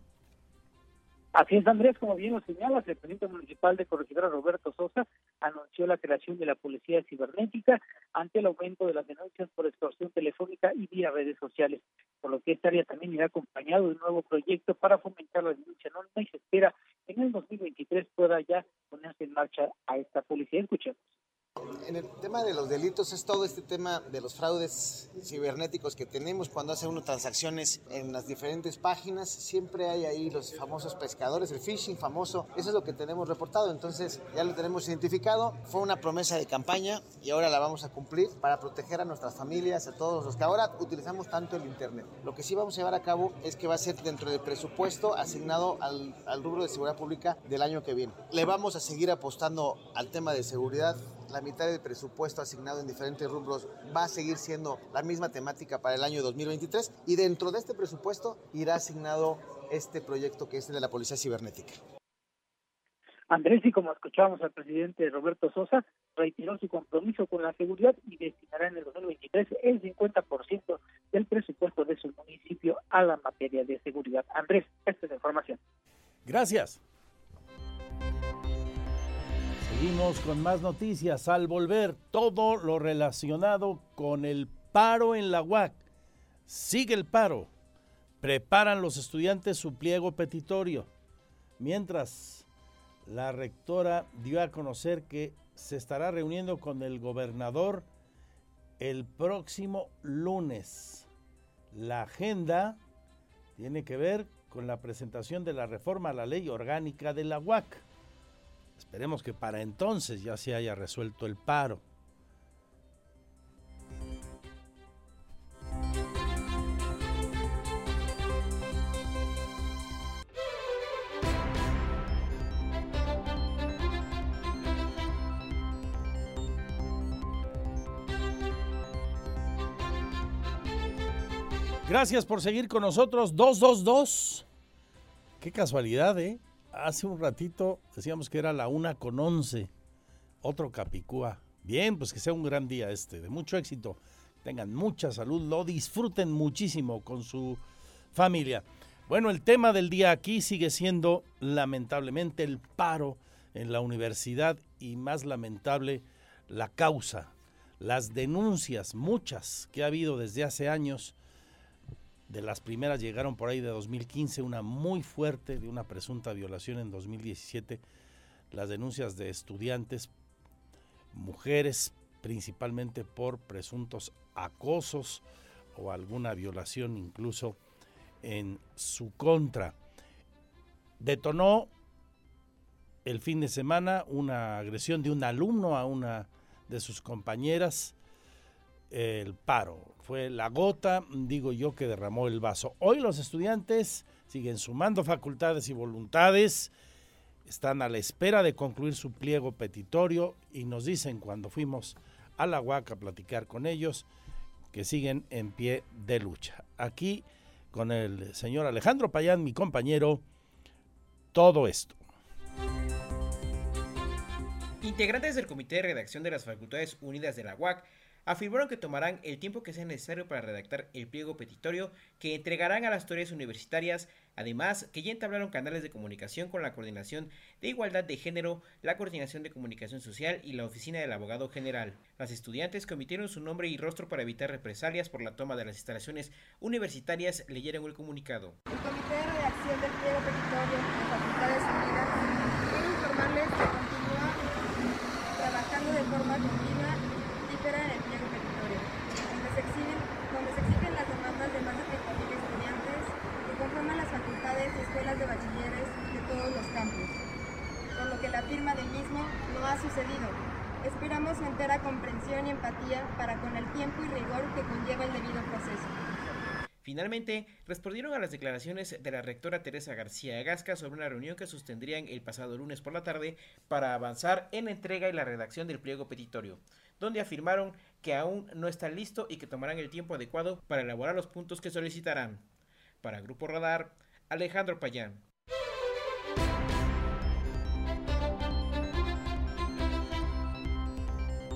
Así es, Andrés, como bien lo señalas, el presidente municipal de Corregidora, Roberto Sosa, anunció la creación de la policía cibernética ante el aumento de las denuncias por extorsión telefónica y vía redes sociales, por lo que esta área también irá acompañado de un nuevo proyecto para fomentar la denuncia anónima y se espera en el 2023 pueda ya ponerse en marcha a esta policía. Escuchemos. En el tema de los delitos es todo este tema de los fraudes cibernéticos que tenemos cuando hace uno transacciones en las diferentes páginas. Siempre hay ahí los famosos pescadores, el phishing famoso. Eso es lo que tenemos reportado. Entonces ya lo tenemos identificado. Fue una promesa de campaña y ahora la vamos a cumplir para proteger a nuestras familias, a todos los que ahora utilizamos tanto el Internet. Lo que sí vamos a llevar a cabo es que va a ser dentro del presupuesto asignado al, rubro de seguridad pública del año que viene. Le vamos a seguir apostando al tema de seguridad la mitad del presupuesto asignado en diferentes rubros va a seguir siendo la misma temática para el año 2023 y dentro de este presupuesto irá asignado este proyecto que es el de la Policía Cibernética. Andrés, y como escuchábamos al presidente Roberto Sosa, reiteró su compromiso con la seguridad y destinará en el 2023 el 50% del presupuesto de su municipio a la materia de seguridad. Andrés, esta es la información. Gracias. Seguimos con más noticias. Al volver, todo lo relacionado con el paro en la UAC. Sigue el paro. Preparan los estudiantes su pliego petitorio. Mientras, la rectora dio a conocer que se estará reuniendo con el gobernador el próximo lunes. La agenda tiene que ver con la presentación de la reforma a la ley orgánica de la UAC. Esperemos que para entonces ya se haya resuelto el paro. Gracias por seguir con nosotros. 222. Qué casualidad, ¿eh? Hace un ratito decíamos que era la una con once, otro Capicúa. Bien, pues que sea un gran día este, de mucho éxito. Tengan mucha salud, lo disfruten muchísimo con su familia. Bueno, el tema del día aquí sigue siendo lamentablemente el paro en la universidad y más lamentable la causa, las denuncias, muchas que ha habido desde hace años de las primeras llegaron por ahí de 2015, una muy fuerte de una presunta violación en 2017, las denuncias de estudiantes, mujeres principalmente por presuntos acosos o alguna violación incluso en su contra. Detonó el fin de semana una agresión de un alumno a una de sus compañeras, el paro, fue la gota, digo yo, que derramó el vaso. Hoy los estudiantes siguen sumando facultades y voluntades están a la espera de concluir su pliego petitorio y nos dicen cuando fuimos a la UAC a platicar con ellos que siguen en pie de lucha. Aquí con el señor Alejandro Payán, mi compañero, todo esto. Integrantes del Comité de Redacción de las Facultades Unidas de la UAC afirmaron que tomarán el tiempo que sea necesario para redactar el pliego petitorio que entregarán a las autoridades universitarias, además que ya entablaron canales de comunicación con la Coordinación de Igualdad de Género, la Coordinación de Comunicación Social y la Oficina del Abogado General. Las estudiantes que omitieron su nombre y rostro para evitar represalias por la toma de las instalaciones universitarias leyeron el comunicado. El Comité de Redacción del Pliego Petitorio de Facultades Unidas quiere informarles que continúa trabajando de forma continua en el pliego petitorio, donde se, exhiben, donde se exigen las demandas de más de 30.000 estudiantes que conforman las facultades y escuelas de bachilleres de todos los campos, por lo que la firma del mismo no ha sucedido. Esperamos su comprensión y empatía para con el tiempo y rigor que conlleva el debido proceso. Finalmente, respondieron a las declaraciones de la rectora Teresa García Agasca sobre una reunión que sostendrían el pasado lunes por la tarde para avanzar en la entrega y la redacción del pliego petitorio donde afirmaron que aún no está listo y que tomarán el tiempo adecuado para elaborar los puntos que solicitarán. Para Grupo Radar, Alejandro Payán.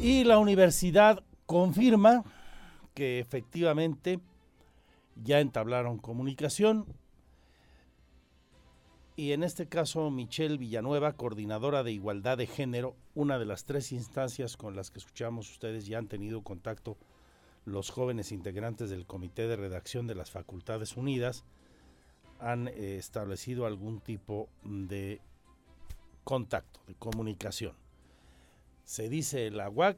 Y la universidad confirma que efectivamente ya entablaron comunicación y en este caso Michelle Villanueva, coordinadora de igualdad de género, una de las tres instancias con las que escuchamos ustedes ya han tenido contacto los jóvenes integrantes del Comité de Redacción de las Facultades Unidas, han eh, establecido algún tipo de contacto, de comunicación. Se dice la UAC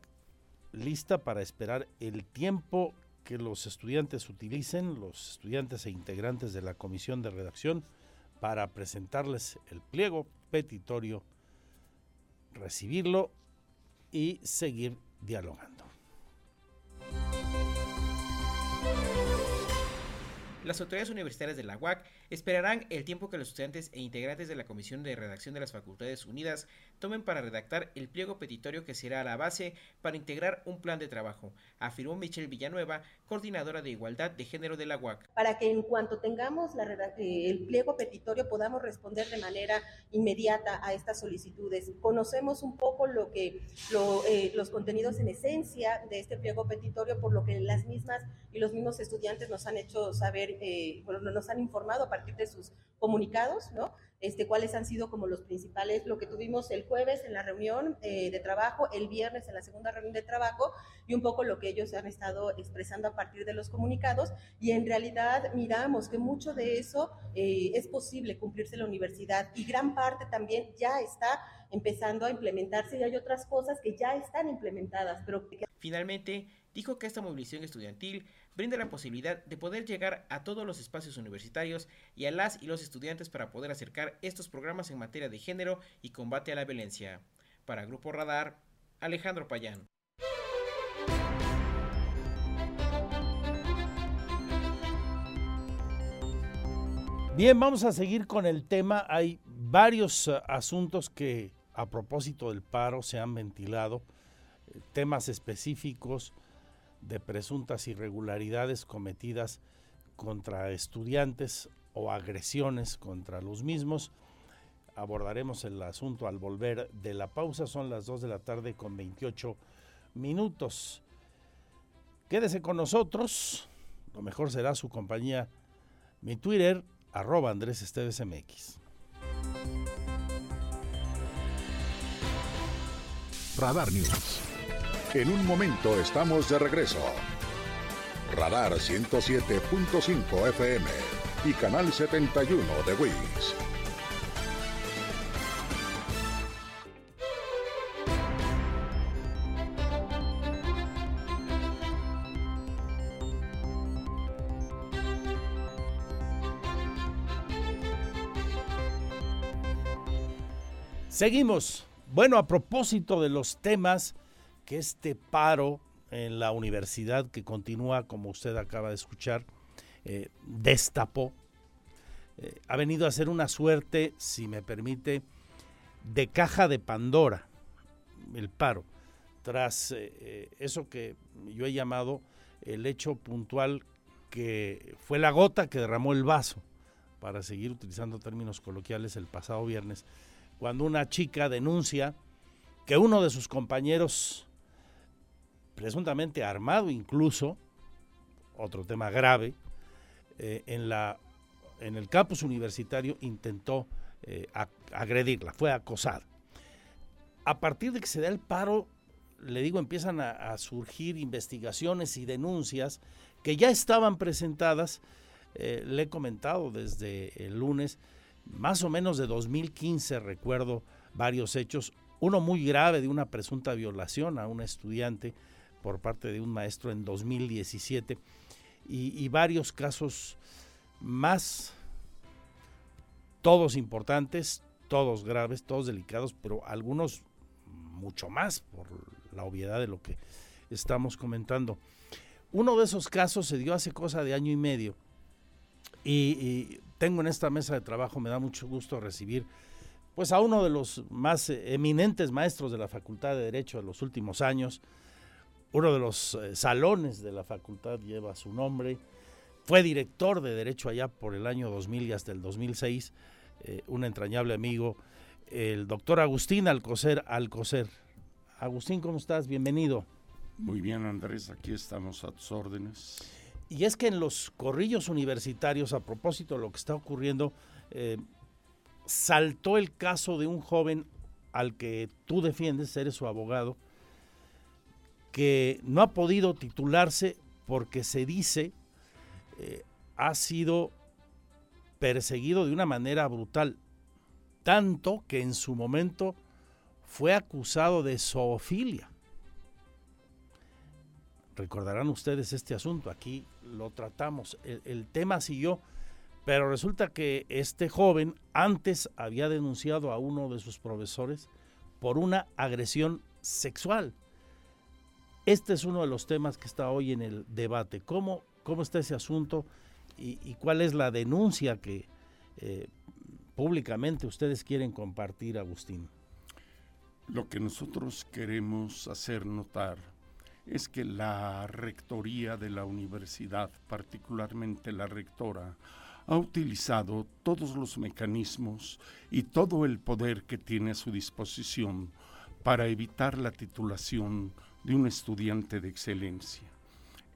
lista para esperar el tiempo que los estudiantes utilicen, los estudiantes e integrantes de la Comisión de Redacción, para presentarles el pliego petitorio, recibirlo y seguir dialogando. Las autoridades universitarias de la UAC esperarán el tiempo que los estudiantes e integrantes de la Comisión de Redacción de las Facultades Unidas tomen para redactar el pliego petitorio que será la base para integrar un plan de trabajo, afirmó Michelle Villanueva, coordinadora de Igualdad de Género de la UAC. Para que en cuanto tengamos eh, el pliego petitorio podamos responder de manera inmediata a estas solicitudes. Conocemos un poco lo que eh, los contenidos en esencia de este pliego petitorio, por lo que las mismas y los mismos estudiantes nos han hecho saber, eh, bueno, nos han informado a partir de sus comunicados, ¿no? Este, cuáles han sido como los principales, lo que tuvimos el jueves en la reunión eh, de trabajo, el viernes en la segunda reunión de trabajo y un poco lo que ellos han estado expresando a partir de los comunicados y en realidad miramos que mucho de eso eh, es posible cumplirse en la universidad y gran parte también ya está empezando a implementarse y hay otras cosas que ya están implementadas, pero Finalmente, dijo que esta movilización estudiantil brinda la posibilidad de poder llegar a todos los espacios universitarios y a las y los estudiantes para poder acercar estos programas en materia de género y combate a la violencia. Para Grupo Radar, Alejandro Payán. Bien, vamos a seguir con el tema. Hay varios uh, asuntos que a propósito del paro se han ventilado, eh, temas específicos de presuntas irregularidades cometidas contra estudiantes o agresiones contra los mismos. Abordaremos el asunto al volver de la pausa. Son las 2 de la tarde con 28 minutos. Quédese con nosotros. Lo mejor será su compañía. Mi Twitter, arroba Andrés Esteves MX. Radar News. En un momento estamos de regreso. Radar 107.5 FM y Canal 71 de WIS. Seguimos. Bueno, a propósito de los temas que este paro en la universidad que continúa, como usted acaba de escuchar, eh, destapó, eh, ha venido a ser una suerte, si me permite, de caja de Pandora, el paro, tras eh, eso que yo he llamado el hecho puntual que fue la gota que derramó el vaso, para seguir utilizando términos coloquiales, el pasado viernes, cuando una chica denuncia que uno de sus compañeros, presuntamente armado incluso, otro tema grave, eh, en, la, en el campus universitario intentó eh, agredirla, fue acosada. A partir de que se da el paro, le digo, empiezan a, surgir investigaciones y denuncias que ya estaban presentadas, eh, le he comentado desde el lunes, más o menos de 2015 recuerdo varios hechos, uno muy grave de una presunta violación a una estudiante por parte de un maestro en 2017 y, y varios casos más, todos importantes, todos graves, todos delicados, pero algunos mucho más por la obviedad de lo que estamos comentando. Uno de esos casos se dio hace cosa de año y medio y, tengo en esta mesa de trabajo, me da mucho gusto recibir pues a uno de los más eminentes maestros de la Facultad de Derecho de los últimos años, uno de los eh, salones de la facultad lleva su nombre, fue director de Derecho allá por el año 2000 y hasta el 2006, eh, un entrañable amigo, el doctor Agustín Alcocer Alcocer. Agustín, ¿cómo estás? Bienvenido. Muy bien, Andrés, aquí estamos a tus órdenes. Y es que en los corrillos universitarios, a propósito de lo que está ocurriendo, eh, saltó el caso de un joven al que tú defiendes, eres su abogado, que no ha podido titularse porque se dice eh, ha sido perseguido de una manera brutal, tanto que en su momento fue acusado de zoofilia. Recordarán ustedes este asunto, aquí lo tratamos, el, el tema siguió, pero resulta que este joven antes había denunciado a uno de sus profesores por una agresión sexual. Este es uno de los temas que está hoy en el debate. ¿Cómo cómo está ese asunto y, cuál es la denuncia que eh, públicamente ustedes quieren compartir, Agustín. Lo que nosotros queremos hacer notar es que la rectoría de la universidad, particularmente la rectora, ha utilizado todos los mecanismos y todo el poder que tiene a su disposición para evitar la titulación de un estudiante de excelencia.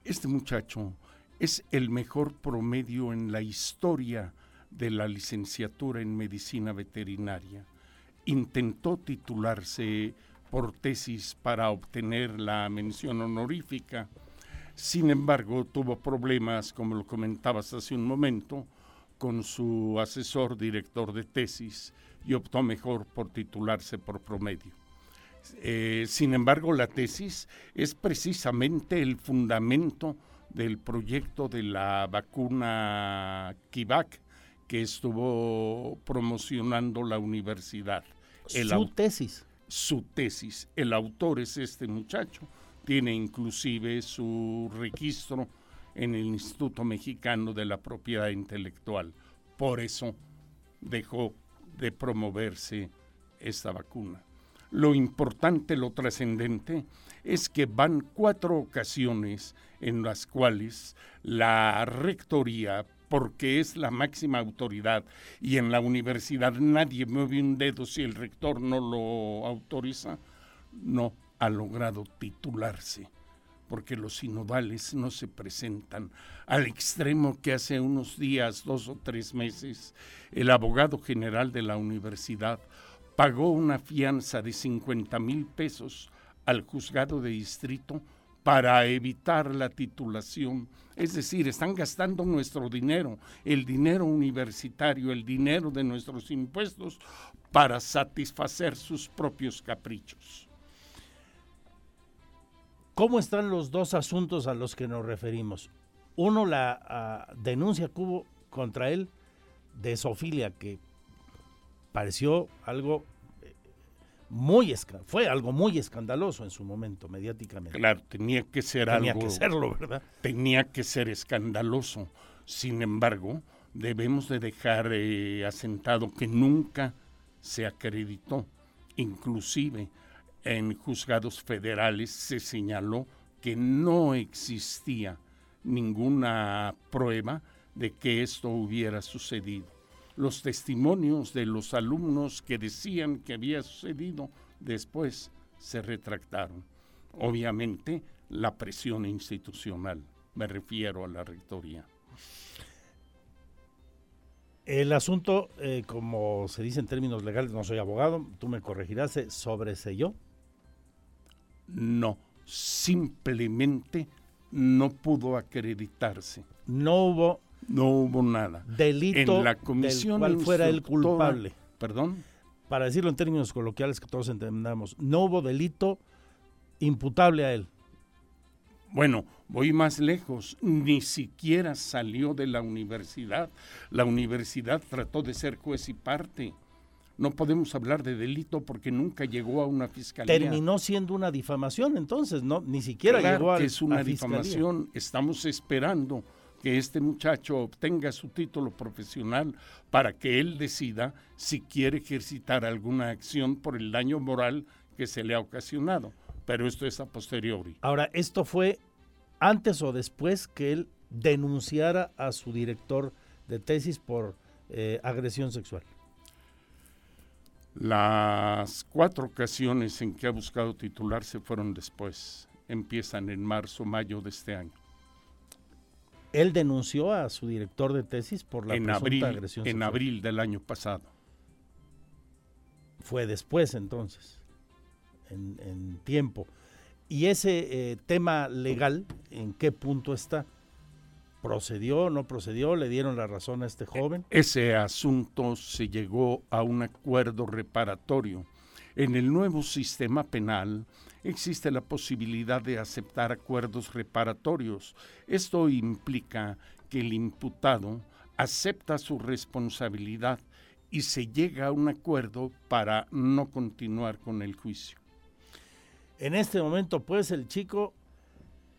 Este muchacho es el mejor promedio en la historia de la licenciatura en medicina veterinaria. Intentó titularse por tesis para obtener la mención honorífica. Sin embargo, tuvo problemas, como lo comentabas hace un momento, con su asesor director de tesis y optó mejor por titularse por promedio. Eh, sin embargo, la tesis es precisamente el fundamento del proyecto de la vacuna Kivac que estuvo promocionando la universidad. su tesis. Su tesis. El autor es este muchacho. Tiene inclusive su registro en el Instituto Mexicano de la Propiedad Intelectual. Por eso dejó de promoverse esta vacuna. Lo importante, lo trascendente, es que van cuatro ocasiones en las cuales la rectoría, porque es la máxima autoridad y en la universidad nadie mueve un dedo si el rector no lo autoriza, no ha logrado titularse porque los sinodales no se presentan. Al extremo que hace unos días, dos o tres meses, el abogado general de la universidad pagó una fianza de 50 mil pesos al juzgado de distrito para evitar la titulación. Es decir, están gastando nuestro dinero, el dinero universitario, el dinero de nuestros impuestos, para satisfacer sus propios caprichos. ¿Cómo están los dos asuntos a los que nos referimos? Uno, la ah, denuncia que hubo contra él de Sofilia, que pareció algo muy fue algo muy escandaloso en su momento mediáticamente. Claro, tenía que ser algo. Tenía que serlo, ¿verdad? Tenía que ser escandaloso. Sin embargo, debemos de dejar eh, asentado que nunca se acreditó. Inclusive en juzgados federales se señaló que no existía ninguna prueba de que esto hubiera sucedido. Los testimonios de los alumnos que decían que había sucedido después se retractaron. Obviamente, la presión institucional, me refiero a la rectoría. El asunto, eh, como se dice en términos legales, no soy abogado, tú me corregirás, ¿se sobreselló? No, simplemente no pudo acreditarse. No hubo no hubo nada. Delito en la comisión del cual fuera el culpable. Perdón. Para decirlo en términos coloquiales que todos entendamos, no hubo delito imputable a él. Bueno, voy más lejos, ni siquiera salió de la universidad. La universidad trató de ser juez y parte. No podemos hablar de delito porque nunca llegó a una fiscalía. Terminó siendo una difamación entonces, no ni siquiera llegó a que es una difamación. Estamos esperando que este muchacho obtenga su título profesional para que él decida si quiere ejercitar alguna acción por el daño moral que se le ha ocasionado. Pero esto es a posteriori. Ahora, ¿esto fue antes o después que él denunciara a su director de tesis por eh, agresión sexual? Las cuatro ocasiones en que ha buscado titularse fueron después. Empiezan en marzo, mayo de este año. Él denunció a su director de tesis por la en presunta agresión En abril del año pasado. Fue después entonces, en, tiempo. ¿Y ese eh, tema legal en qué punto está? ¿Procedió, no procedió? ¿Le dieron la razón a este joven? Ese asunto se llegó a un acuerdo reparatorio. En el nuevo sistema penal existe la posibilidad de aceptar acuerdos reparatorios. Esto implica que el imputado acepta su responsabilidad y se llega a un acuerdo para no continuar con el juicio. En este momento, pues, el chico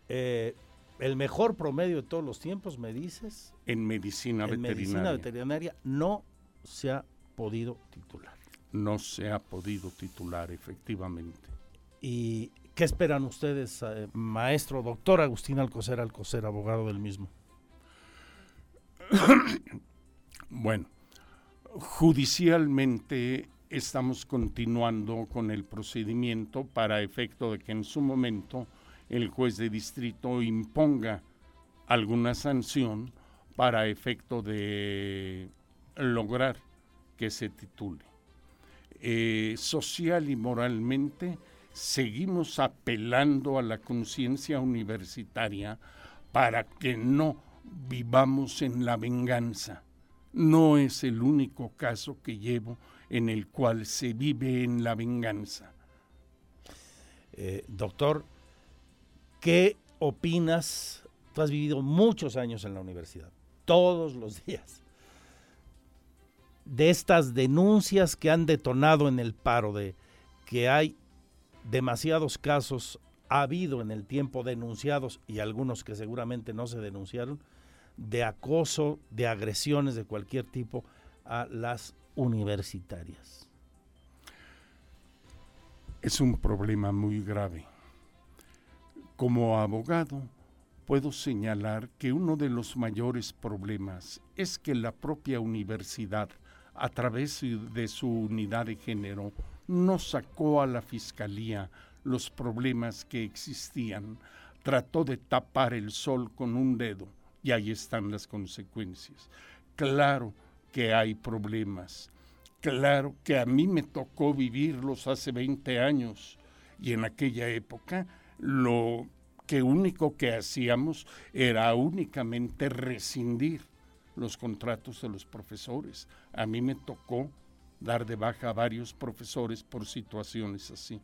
eh, el mejor promedio de todos los tiempos, me dices. En medicina en veterinaria. medicina veterinaria no se ha podido titular. No se ha podido titular, efectivamente. ¿Y qué esperan ustedes, eh, maestro, doctor Agustín Alcocer, Alcocer, abogado del mismo? [COUGHS] bueno, judicialmente estamos continuando con el procedimiento para efecto de que en su momento el juez de distrito imponga alguna sanción para efecto de lograr que se titule. Eh, social y moralmente seguimos apelando a la conciencia universitaria para que no vivamos en la venganza. No es el único caso que llevo en el cual se vive en la venganza. Eh, doctor, ¿Qué opinas? Tú has vivido muchos años en la universidad, todos los [LAUGHS] días, de estas denuncias que han detonado en el paro, de que hay demasiados casos, ha habido en el tiempo denunciados y algunos que seguramente no se denunciaron, de acoso, de agresiones de cualquier tipo a las universitarias. Es un problema muy grave como abogado, puedo señalar que uno de los mayores problemas es que la propia universidad, a través de su unidad de género, no sacó a la fiscalía los problemas que existían, trató de tapar el sol con un dedo y ahí están las consecuencias. Claro que hay problemas, claro que a mí me tocó vivirlos hace 20 años y en aquella época lo que único que hacíamos era únicamente rescindir los contratos de los profesores. A mí me tocó dar de baja a varios profesores por situaciones así.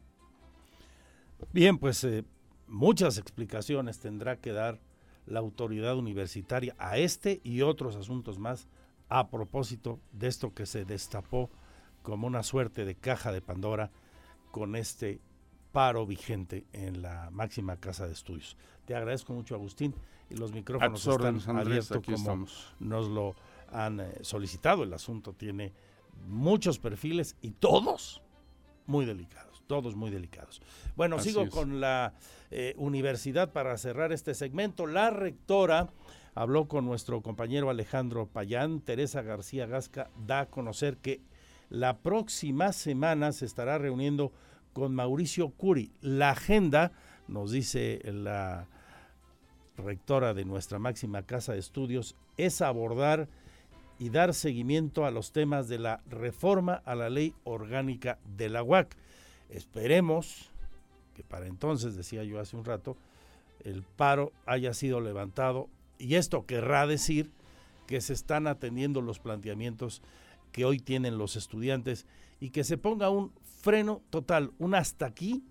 Bien, pues eh, muchas explicaciones tendrá que dar la autoridad universitaria a este y otros asuntos más a propósito de esto que se destapó como una suerte de caja de Pandora con este paro vigente en la máxima casa de estudios. Te agradezco mucho, Agustín, y los micrófonos están abiertos como nos lo han eh, solicitado. El asunto tiene muchos perfiles y todos muy delicados, todos muy delicados. Bueno, Así sigo es. con la eh, universidad para cerrar este segmento. La rectora habló con nuestro compañero Alejandro Payán. Teresa García Gasca da a conocer que la próxima semana se estará reuniendo con Mauricio Curi. La agenda, nos dice la rectora de nuestra máxima casa de estudios, es abordar y dar seguimiento a los temas de la reforma a la ley orgánica de la UAC. Esperemos que para entonces, decía yo hace un rato, el paro haya sido levantado y esto querrá decir que se están atendiendo los planteamientos que hoy tienen los estudiantes y que se ponga un freno total, un hasta aquí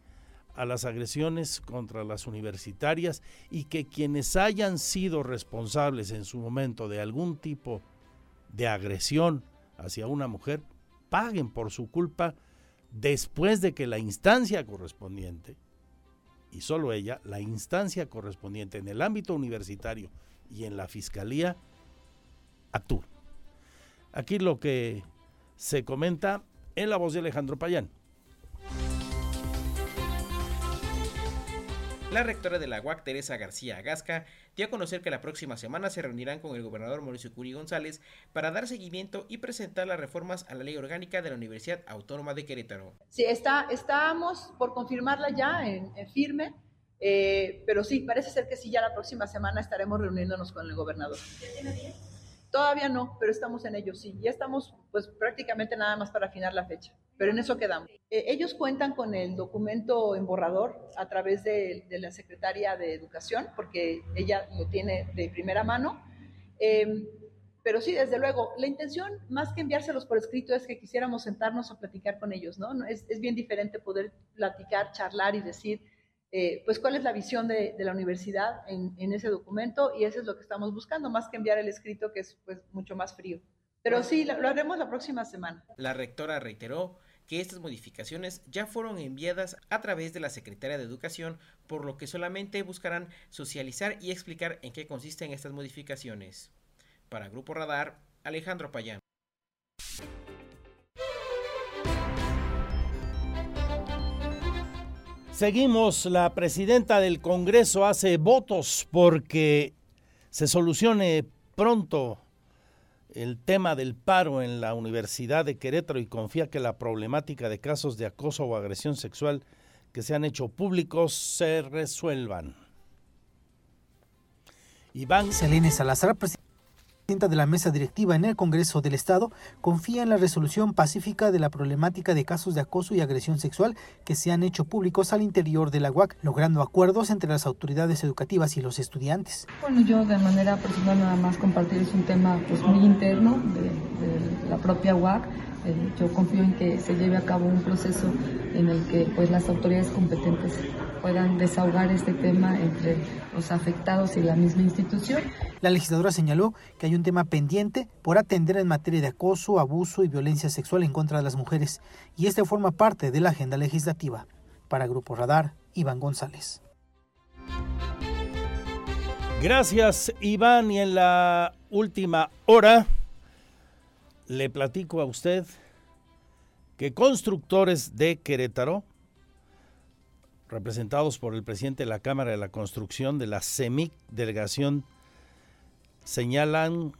a las agresiones contra las universitarias y que quienes hayan sido responsables en su momento de algún tipo de agresión hacia una mujer paguen por su culpa después de que la instancia correspondiente, y solo ella, la instancia correspondiente en el ámbito universitario y en la fiscalía, actúe. Aquí lo que se comenta en la voz de Alejandro Payán. La rectora de la UAC, Teresa García Agasca, dio a conocer que la próxima semana se reunirán con el gobernador Mauricio Curi González para dar seguimiento y presentar las reformas a la ley orgánica de la Universidad Autónoma de Querétaro. Sí, está, estamos por confirmarla ya en, en firme, eh, pero sí, parece ser que sí, ya la próxima semana estaremos reuniéndonos con el gobernador. Todavía no, pero estamos en ello, sí. Ya estamos pues prácticamente nada más para afinar la fecha, pero en eso quedamos. Eh, ellos cuentan con el documento en borrador a través de, de la secretaria de Educación, porque ella lo tiene de primera mano. Eh, pero sí, desde luego, la intención, más que enviárselos por escrito, es que quisiéramos sentarnos a platicar con ellos, ¿no? No, Es, es bien diferente poder platicar, charlar y decir, eh, pues, cuál es la visión de, la universidad en, en, ese documento, y eso es lo que estamos buscando, más que enviar el escrito, que es, pues, mucho más frío. Pero sí, lo, lo haremos la próxima semana. La rectora reiteró que estas modificaciones ya fueron enviadas a través de la Secretaría de Educación, por lo que solamente buscarán socializar y explicar en qué consisten estas modificaciones. Para Grupo Radar, Alejandro Payán. Seguimos, la presidenta del Congreso hace votos porque se solucione pronto el tema del paro en la Universidad de Querétaro y confía que la problemática de casos de acoso o agresión sexual que se han hecho públicos se resuelvan. Iván Selene Salazar, presidenta de la mesa directiva en el Congreso del Estado, confía en la resolución pacífica de la problemática de casos de acoso y agresión sexual que se han hecho públicos al interior de la UAC, logrando acuerdos entre las autoridades educativas y los estudiantes. Bueno, yo de manera personal nada más compartir es un tema pues muy interno de, la propia UAC. Eh, yo confío en que se lleve a cabo un proceso en el que pues las autoridades competentes puedan desahogar este tema entre los afectados y la misma institución. La legisladora señaló que hay un tema pendiente por atender en materia de acoso, abuso y violencia sexual en contra de las mujeres, y este forma parte de la agenda legislativa. Para Grupo Radar, Iván González. Gracias, Iván. Y en la última hora le platico a usted que constructores de Querétaro, representados por el presidente de la Cámara de la Construcción de la CEMIC, delegación, señalan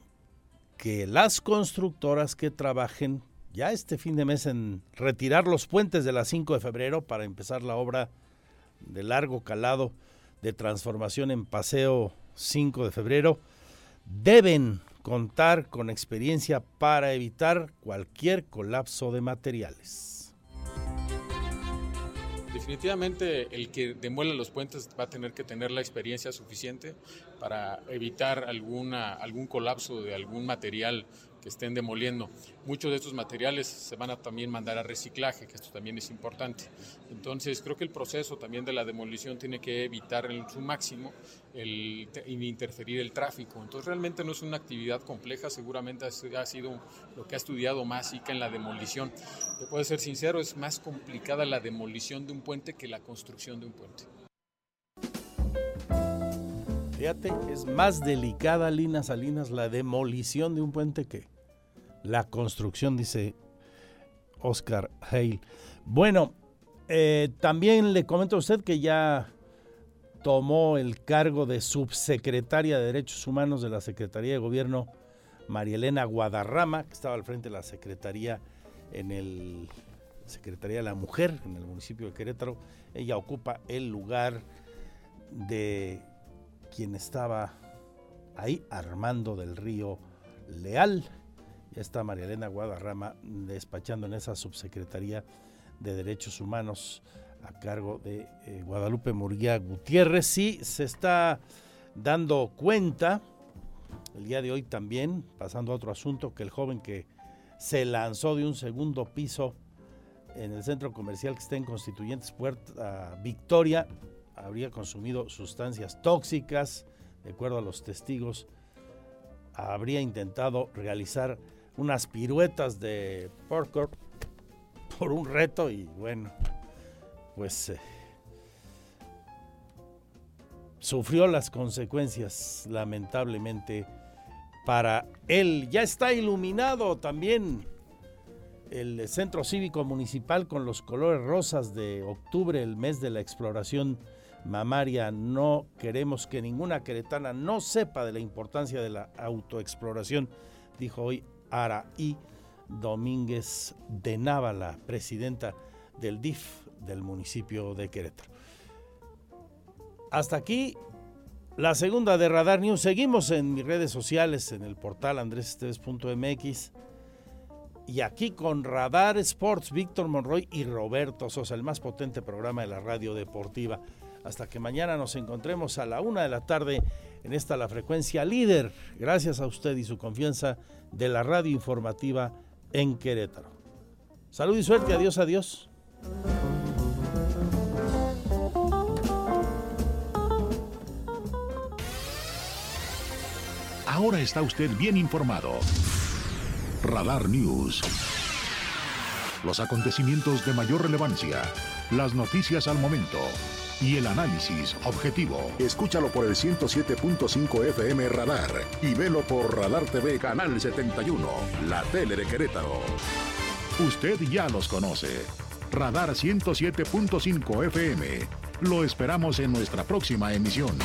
que las constructoras que trabajen ya este fin de mes en retirar los puentes de la 5 de febrero para empezar la obra de largo calado de transformación en Paseo 5 de febrero, deben contar con experiencia para evitar cualquier colapso de materiales. Definitivamente el que demuele los puentes va a tener que tener la experiencia suficiente para evitar alguna, algún colapso de algún material que estén demoliendo. Muchos de estos materiales se van a también mandar a reciclaje, que esto también es importante. Entonces creo que el proceso también de la demolición tiene que evitar en su máximo el, interferir el tráfico. Entonces realmente no es una actividad compleja, seguramente ha sido lo que ha estudiado más ICA en la demolición. Te puedo ser sincero, es más complicada la demolición de un puente que la construcción de un puente. Fíjate, es más delicada, Lina Salinas, la demolición de un puente que la construcción, dice Oscar Hale. Bueno, eh, también le comento a usted que ya tomó el cargo de subsecretaria de Derechos Humanos de la Secretaría de Gobierno María Elena Guadarrama, que estaba al frente de la Secretaría en el Secretaría de la Mujer en el municipio de Querétaro. Ella ocupa el lugar de quien estaba ahí, Armando del Río Leal. Ya está María Elena Guadarrama despachando en esa subsecretaría de Derechos Humanos a cargo de eh, Guadalupe Murguía Gutiérrez. Sí, se está dando cuenta el día de hoy también, pasando a otro asunto, que el joven que se lanzó de un segundo piso en el centro comercial que está en Constituyentes Puerta Victoria habría consumido sustancias tóxicas, de acuerdo a los testigos, habría intentado realizar unas piruetas de parkour por un reto y bueno, pues eh, sufrió las consecuencias lamentablemente para él. Ya está iluminado también el Centro Cívico Municipal con los colores rosas de octubre, el mes de la exploración mamaria. No queremos que ninguna queretana no sepa de la importancia de la autoexploración, dijo hoy Araí Domínguez de Návala, presidenta del DIF del municipio de Querétaro. Hasta aquí la segunda de Radar News. Seguimos en mis redes sociales, en el portal andresesteves.mx. Y aquí con Radar Sports, Víctor Monroy y Roberto Sosa, el más potente programa de la radio deportiva. Hasta que mañana nos encontremos a la una de la tarde en esta la frecuencia líder. Gracias a usted y su confianza de la radio informativa en Querétaro. Salud y suerte. Adiós, adiós. Ahora está usted bien informado. Radar News. Los acontecimientos de mayor relevancia, las noticias al momento y el análisis objetivo. Escúchalo por el 107.5 FM Radar y velo por Radar TV Canal 71, la tele de Querétaro. Usted ya los conoce. Radar 107.5 FM. Lo esperamos en nuestra próxima emisión.